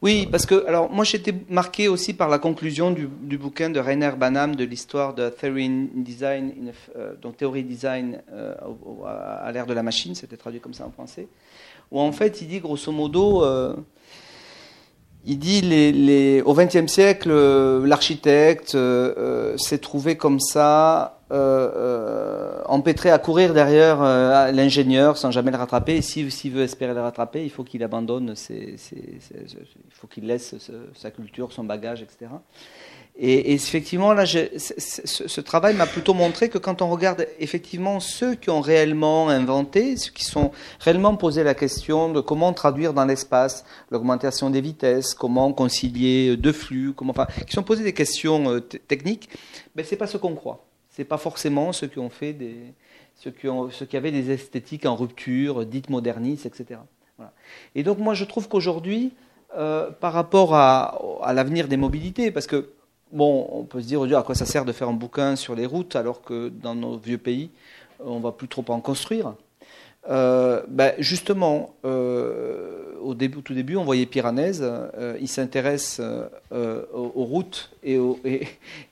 Oui, parce que alors moi j'étais marqué aussi par la conclusion du, bouquin de Rainer Banham de l'histoire de Theory Design, euh, donc théorie design euh, à, l'ère de la machine, c'était traduit comme ça en français, où en fait il dit grosso modo, euh, il dit au XXe siècle l'architecte s'est trouvé comme ça euh, euh, à courir derrière euh, l'ingénieur sans jamais le rattraper. Et s'il veut espérer le rattraper, il faut qu'il abandonne, il faut qu'il laisse sa culture, son bagage, etc. Et, effectivement, là, ce, travail m'a plutôt montré que quand on regarde effectivement ceux qui ont réellement inventé, ceux qui sont réellement posé la question de comment traduire dans l'espace l'augmentation des vitesses, comment concilier deux flux, comment, enfin, qui sont posés des questions techniques, ben, c'est pas ce qu'on croit c'est pas forcément ceux qui ont fait des, ceux qui, ont, ceux qui avaient des esthétiques en rupture, dites modernistes, etc. Et donc moi je trouve qu'aujourd'hui, euh, par rapport à, l'avenir des mobilités, parce que bon, on peut se dire à quoi ça sert de faire un bouquin sur les routes alors que dans nos vieux pays, on va plus trop en construire. Euh, ben justement, euh, au, tout début, on voyait Piranèse, euh, il s'intéresse aux, routes et aux,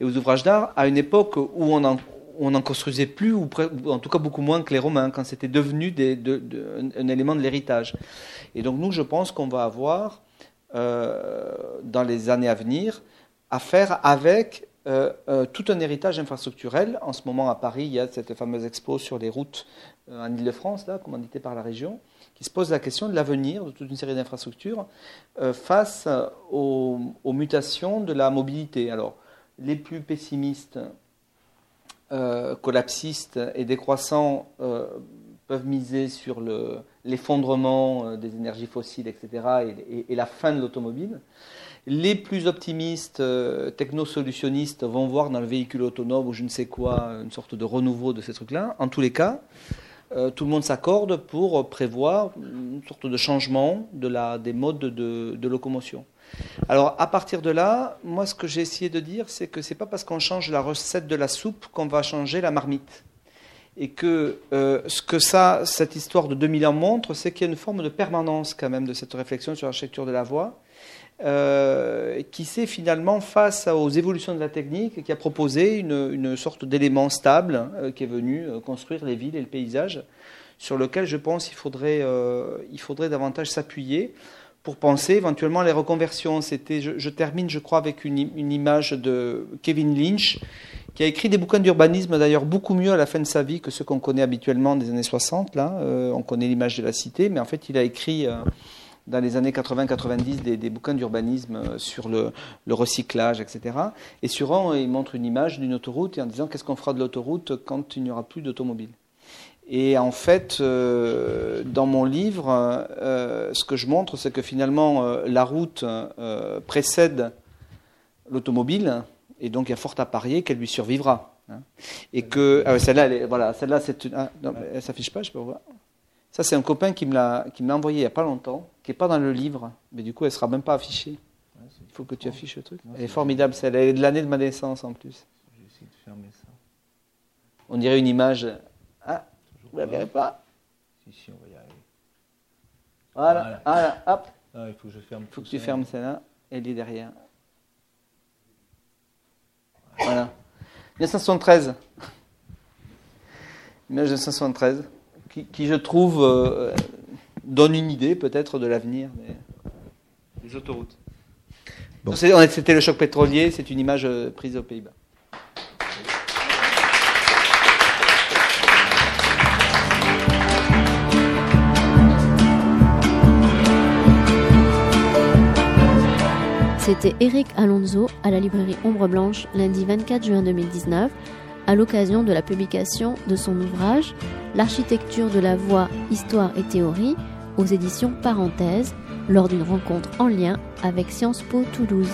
ouvrages d'art à une époque où on n'en construisait plus, ou, en tout cas beaucoup moins que les Romains, quand c'était devenu un, élément de l'héritage. Et donc nous, je pense qu'on va avoir, dans les années à venir, à faire avec tout un héritage infrastructurel. En ce moment, à Paris, il y a cette fameuse expo sur les routes en Ile-de-France, là, commanditée par la région, qui se pose la question de l'avenir de toute une série d'infrastructures face aux, aux, mutations de la mobilité. Alors, les plus pessimistes euh, collapsistes et décroissants euh, peuvent miser sur l'effondrement euh, des énergies fossiles, etc., et, la fin de l'automobile. Les plus optimistes, technosolutionnistes, vont voir dans le véhicule autonome ou je ne sais quoi une sorte de renouveau de ces trucs-là. En tous les cas, tout le monde s'accorde pour prévoir une sorte de changement de la, des modes de locomotion. Alors à partir de là, moi ce que j'ai essayé de dire, c'est que ce n'est pas parce qu'on change la recette de la soupe qu'on va changer la marmite. Et que euh, ce que ça, cette histoire de 2000 ans montre, c'est qu'il y a une forme de permanence quand même de cette réflexion sur l'architecture de la voie, euh, qui s'est finalement face aux évolutions de la technique, qui a proposé une, sorte d'élément stable euh, qui est venu construire les villes et le paysage, sur lequel je pense il faudrait, il faudrait davantage s'appuyer pour penser éventuellement à les reconversions. C'était, je, termine, je crois, avec une, image de Kevin Lynch, qui a écrit des bouquins d'urbanisme d'ailleurs beaucoup mieux à la fin de sa vie que ceux qu'on connaît habituellement des années 60. Là, euh, on connaît l'image de la cité, mais en fait, il a écrit euh, dans les années 80-90 des, bouquins d'urbanisme euh, sur le, le, recyclage, etc. Et sur un, il montre une image d'une autoroute et en disant qu'est-ce qu'on fera de l'autoroute quand il n'y aura plus d'automobile? Et en fait, euh, dans mon livre, euh, ce que je montre, c'est que finalement, euh, la route précède l'automobile, et donc il y a fort à parier qu'elle lui survivra. Hein. Et que ah celle-là, voilà, celle-là, c'est ah, elle s'affiche pas, je peux voir. Ça, c'est un copain qui me l'a qui envoyé il y a pas longtemps, qui est pas dans le livre, mais du coup, elle sera même pas affichée. Il faut que tu affiches le truc. Elle est formidable, celle. Elle est de l'année de ma naissance en plus. de fermer ça. On dirait une image. Ah, vous la verrez pas Si, si, on va y arriver. Voilà, voilà, hop. Ah, il faut que je ferme. Il faut que tu fermes celle-là. Elle est derrière. Voilà. 1973. 1973. Qui, qui je trouve, euh, donne une idée peut-être de l'avenir des, des, autoroutes. Bon. C'était le choc pétrolier, c'est une image euh, prise aux Pays-Bas. C'était Eric Alonso à la librairie Ombre Blanche lundi 24 juin 2019 à l'occasion de la publication de son ouvrage L'architecture de la voie, histoire et théorie aux éditions Parenthèses lors d'une rencontre en lien avec Sciences Po Toulouse.